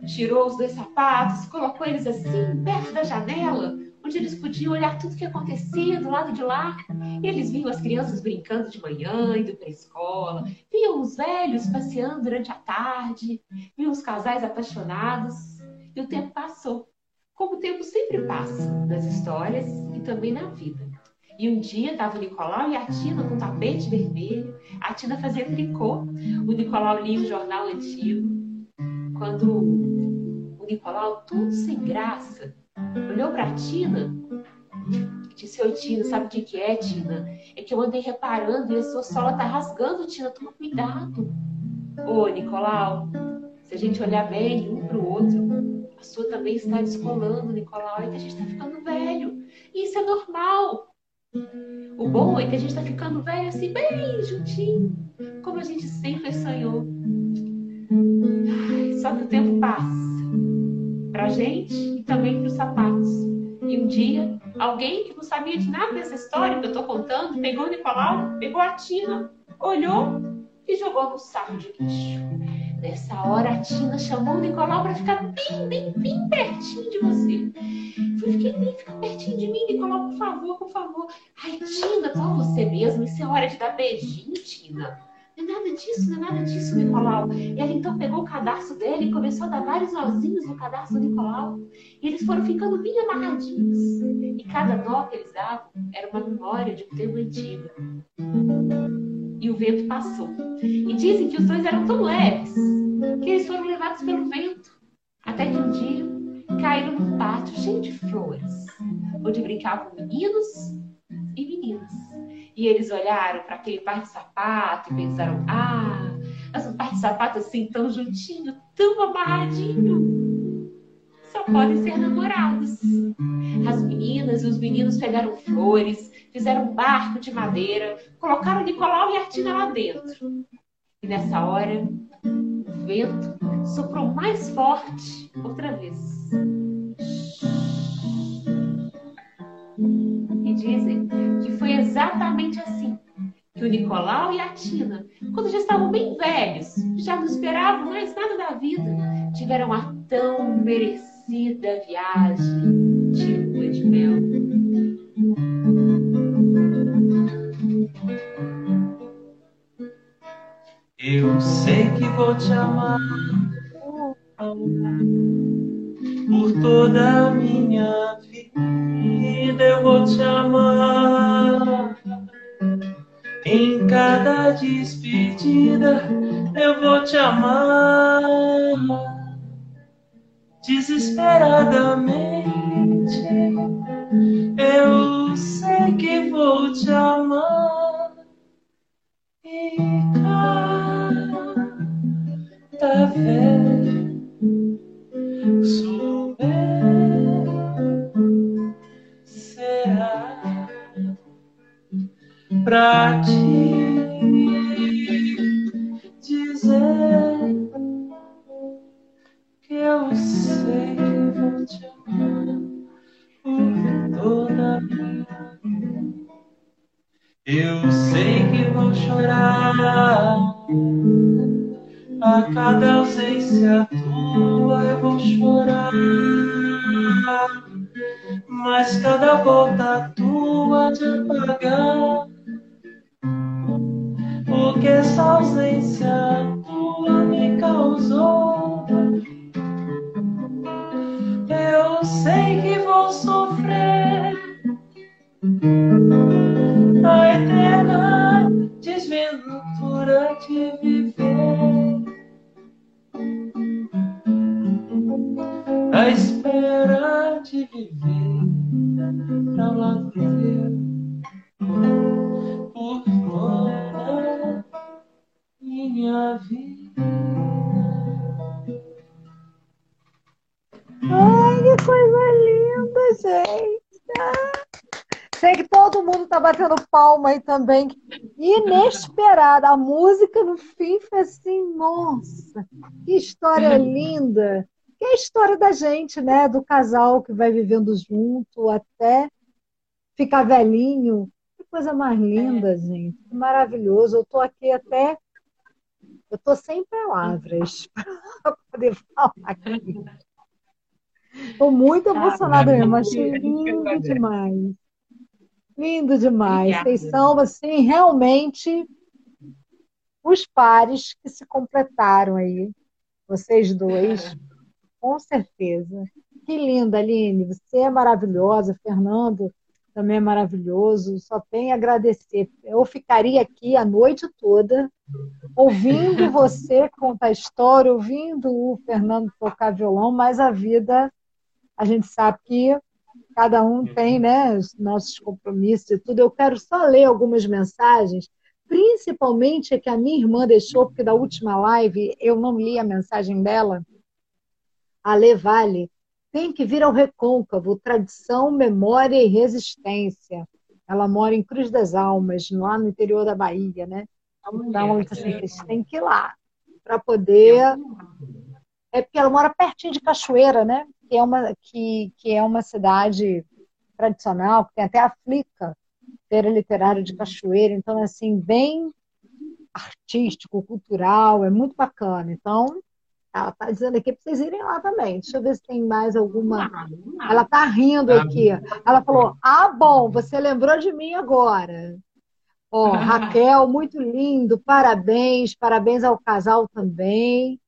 tirou os dois sapatos, colocou eles assim, perto da janela, onde eles podiam olhar tudo que acontecia do lado de lá. E eles viam as crianças brincando de manhã, indo para a escola, viam os velhos passeando durante a tarde, viam os casais apaixonados. E o tempo passou como o tempo sempre passa nas histórias e também na vida. E um dia estava o Nicolau e a Tina com tapete vermelho. A Tina fazia tricô. O Nicolau lia um jornal antigo. Quando o Nicolau, tudo sem graça, olhou para Tina e disse: Oi, Tina, sabe o que, que é, Tina? É que eu andei reparando e a sua sola tá rasgando, Tina. Toma cuidado. Ô, Nicolau, se a gente olhar bem um para o outro, a sua também está descolando, Nicolau, é que a gente está ficando velho. Isso é normal. O bom é que a gente está ficando velho assim, bem juntinho, como a gente sempre sonhou. Ai, só que o tempo passa para a gente e também para os sapatos. E um dia, alguém que não sabia de nada dessa história que eu estou contando, pegou Nicolau, pegou a Tina, olhou e jogou no saco de lixo. Nessa hora, a Tina chamou o Nicolau para ficar bem, bem, bem pertinho de você. Foi, fiquei bem, fica pertinho de mim, Nicolau, por favor, por favor. Ai, Tina, só você mesmo. Isso é hora de dar beijinho, Tina. Não é nada disso, não é nada disso, Nicolau. E ela então pegou o cadarço dele e começou a dar vários nozinhos no cadarço do Nicolau. E eles foram ficando bem amarradinhos. E cada nó que eles davam era uma memória de um tempo antigo e o vento passou. E dizem que os dois eram tão leves que eles foram levados pelo vento, até que um dia caíram num pátio cheio de flores, onde brincavam meninos e meninas. E eles olharam para aquele par de sapato e pensaram: ah, mas um par de sapato assim, tão juntinho, tão amarradinho. Só podem ser namorados. As meninas e os meninos pegaram flores, fizeram um barco de madeira, colocaram Nicolau e Artina lá dentro. E nessa hora, o vento soprou mais forte outra vez. E dizem exatamente assim que o Nicolau e a Tina, quando já estavam bem velhos, já não esperavam mais nada da vida, tiveram a tão merecida viagem de lua de mel. Eu sei que vou te amar por toda a minha vida. Eu vou te amar em cada despedida. Eu vou te amar desesperadamente. Eu sei que vou te amar palma aí também. Inesperada. A música no fim foi assim, nossa, que história linda que é a história da gente, né? Do casal que vai vivendo junto até ficar velhinho. Que coisa mais linda, é. gente. Que maravilhoso. Eu estou aqui até. Eu estou sem palavras [LAUGHS] para poder falar aqui. Estou muito ah, emocionada mesmo. Achei lindo demais. Lindo demais. Vocês são, assim, realmente os pares que se completaram aí. Vocês dois. Com certeza. Que linda, Aline. Você é maravilhosa. Fernando também é maravilhoso. Só tenho a agradecer. Eu ficaria aqui a noite toda ouvindo [LAUGHS] você contar história, ouvindo o Fernando tocar violão, mas a vida, a gente sabe que cada um tem né, os nossos compromissos e tudo. Eu quero só ler algumas mensagens, principalmente a que a minha irmã deixou, porque da última live eu não li a mensagem dela Ale Vale, tem que vir ao Recôncavo, tradição, memória e resistência. Ela mora em Cruz das Almas, lá no interior da Bahia, né? Então, ela assim, vocês têm que ir lá para poder. É porque ela mora pertinho de Cachoeira, né? Que é uma, que, que é uma cidade tradicional, que tem até a Flica, Feira Literária de Cachoeira. Então, assim, bem artístico, cultural, é muito bacana. Então, ela está dizendo aqui para vocês irem lá também. Deixa eu ver se tem mais alguma. Ela está rindo aqui. Ela falou: Ah, bom, você lembrou de mim agora. Ó, oh, [LAUGHS] Raquel, muito lindo, parabéns, parabéns ao casal também.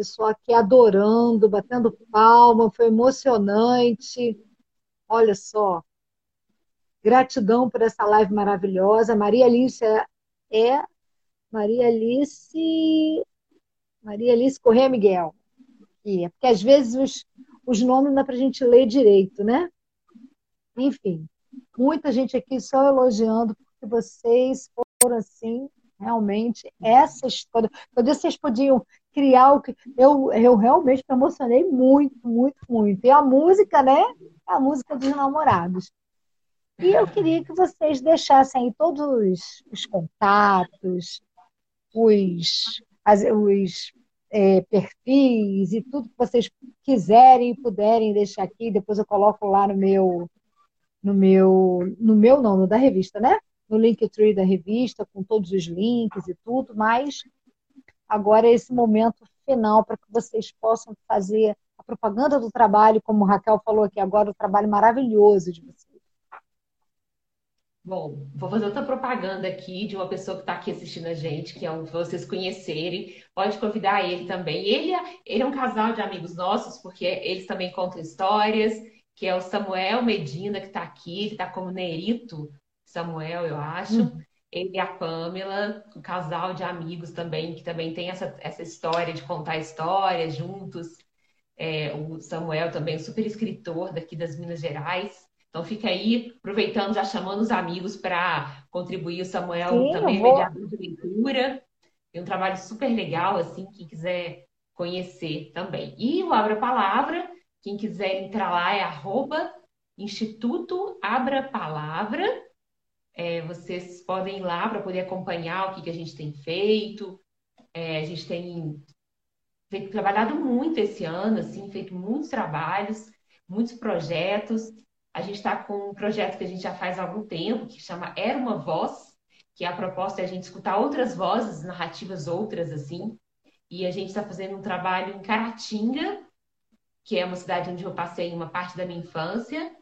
Pessoal aqui adorando, batendo palma, foi emocionante. Olha só. Gratidão por essa live maravilhosa. Maria Alice é, é Maria Alice Maria Alice Corrêa Miguel. E é porque às vezes os, os nomes não dá para a gente ler direito, né? Enfim, muita gente aqui só elogiando porque vocês foram assim, realmente, essa história. Disse vocês podiam criar o que. Eu, eu realmente me emocionei muito, muito, muito. E a música, né? É a música dos namorados. E eu queria que vocês deixassem aí todos os contatos, os as, os é, perfis e tudo que vocês quiserem e puderem deixar aqui, depois eu coloco lá no meu, no meu, no meu não, no da revista, né? No Linktree da revista, com todos os links e tudo, mas agora é esse momento final para que vocês possam fazer a propaganda do trabalho, como a Raquel falou aqui agora, o trabalho maravilhoso de vocês. Bom, vou fazer outra propaganda aqui de uma pessoa que está aqui assistindo a gente, que é um vocês conhecerem. Pode convidar ele também. Ele, é, ele é um casal de amigos nossos, porque eles também contam histórias, que é o Samuel Medina, que está aqui, ele está como Nerito Samuel, eu acho. Hum. Ele e a Pamela, um casal de amigos também, que também tem essa, essa história de contar histórias juntos. É, o Samuel também, super escritor daqui das Minas Gerais. Então fica aí, aproveitando, já chamando os amigos para contribuir. O Samuel Sim, também é mediador de leitura. Tem um trabalho super legal, assim, quem quiser conhecer também. E o Abra Palavra, quem quiser entrar lá é arroba Instituto Abra Palavra. É, vocês podem ir lá para poder acompanhar o que, que a gente tem feito. É, a gente tem feito, trabalhado muito esse ano, assim, feito muitos trabalhos, muitos projetos. A gente está com um projeto que a gente já faz há algum tempo, que chama Era uma Voz, que a proposta é a gente escutar outras vozes, narrativas outras, assim. E a gente está fazendo um trabalho em Caratinga, que é uma cidade onde eu passei uma parte da minha infância.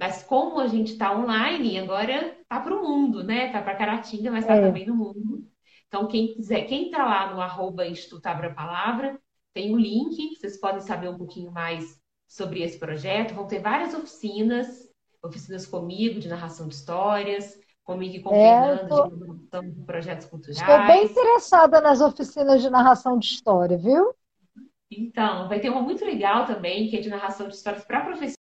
Mas como a gente está online, agora está para o mundo, né? Está para Caratinga, mas está é. também no mundo. Então, quem quiser, quem está lá no arroba Instituto Abra Palavra, tem o um link, vocês podem saber um pouquinho mais sobre esse projeto. Vão ter várias oficinas, oficinas comigo de narração de histórias, comigo e com é, Fernando tô... de narração de projetos culturais. Estou bem interessada nas oficinas de narração de história, viu? Então, vai ter uma muito legal também, que é de narração de histórias para professores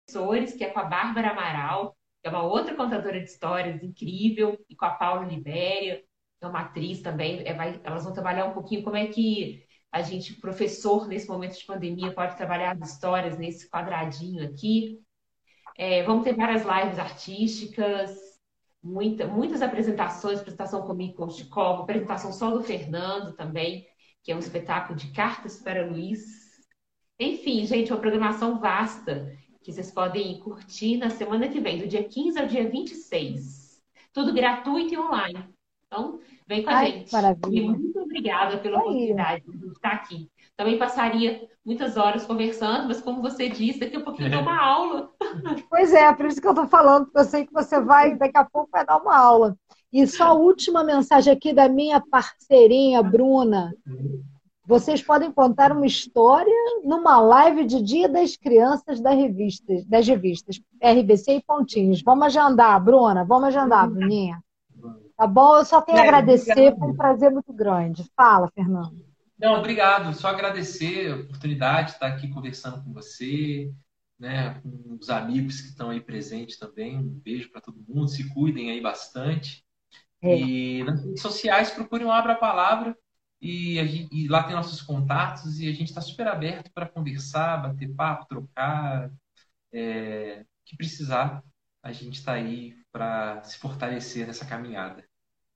que é com a Bárbara Amaral, que é uma outra contadora de histórias incrível, e com a Paula Libéria, que é uma atriz também. É, vai, elas vão trabalhar um pouquinho como é que a gente, professor, nesse momento de pandemia, pode trabalhar as histórias nesse quadradinho aqui. É, vamos ter várias lives artísticas, muita, muitas apresentações, apresentação comigo com o Chicogo, apresentação só do Fernando também, que é um espetáculo de cartas para Luiz. Enfim, gente, uma programação vasta que vocês podem curtir na semana que vem, do dia 15 ao dia 26. Tudo gratuito e online. Então, vem com a Ai, gente. Maravilha. E muito obrigada pela Aí. oportunidade de estar aqui. Também passaria muitas horas conversando, mas como você disse, daqui a pouquinho é. uma [LAUGHS] aula. Pois é, por isso que eu estou falando, porque eu sei que você vai, daqui a pouco vai dar uma aula. E só a última mensagem aqui da minha parceirinha, Bruna. Vocês podem contar uma história numa live de Dia das Crianças das revistas, das revistas RBC e Pontinhos. Vamos agendar, Bruna, vamos agendar, Bruninha. Tá bom? Eu só tenho a é, agradecer, foi um prazer muito grande. Fala, Fernando. Não, obrigado. Só agradecer a oportunidade de estar aqui conversando com você, né, com os amigos que estão aí presentes também. Um beijo para todo mundo. Se cuidem aí bastante. É. E nas redes sociais procurem o Abra a Palavra e, gente, e, lá tem nossos contatos e a gente está super aberto para conversar, bater papo, trocar. É, que precisar, a gente está aí para se fortalecer nessa caminhada.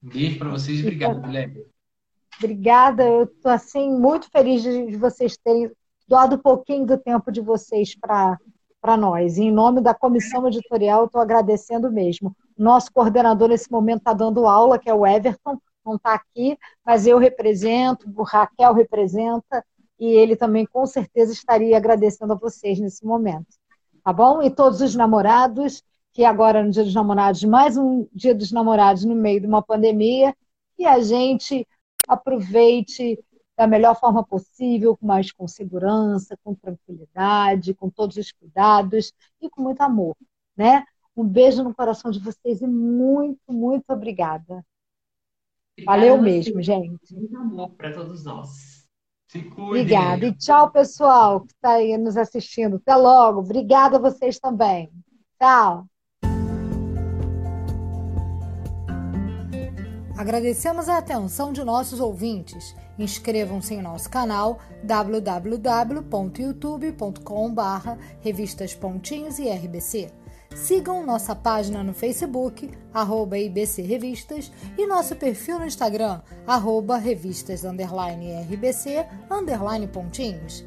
Um beijo para vocês e obrigado, Guilherme. Obrigada, eu estou assim muito feliz de vocês terem doado um pouquinho do tempo de vocês para nós. E em nome da comissão editorial, estou agradecendo mesmo. Nosso coordenador nesse momento está dando aula, que é o Everton, não está aqui, mas eu represento, o Raquel representa, e ele também com certeza estaria agradecendo a vocês nesse momento. Tá bom? E todos os namorados, que agora no Dia dos Namorados, mais um Dia dos Namorados no meio de uma pandemia, e a gente aproveite da melhor forma possível, mas com segurança, com tranquilidade, com todos os cuidados e com muito amor, né? Um beijo no coração de vocês e muito, muito obrigada. Valeu mesmo, gente. Muito amor para todos nós. Se cuide. Obrigada. E tchau, pessoal que está aí nos assistindo. Até logo. Obrigada a vocês também. Tchau. Agradecemos a atenção de nossos ouvintes. Inscrevam-se em nosso canal www.youtube.com/barra revistas Pontinhos e RBC. Sigam nossa página no Facebook, arroba IBC Revistas, e nosso perfil no Instagram, arroba revistas, underline RBC, underline pontinhos.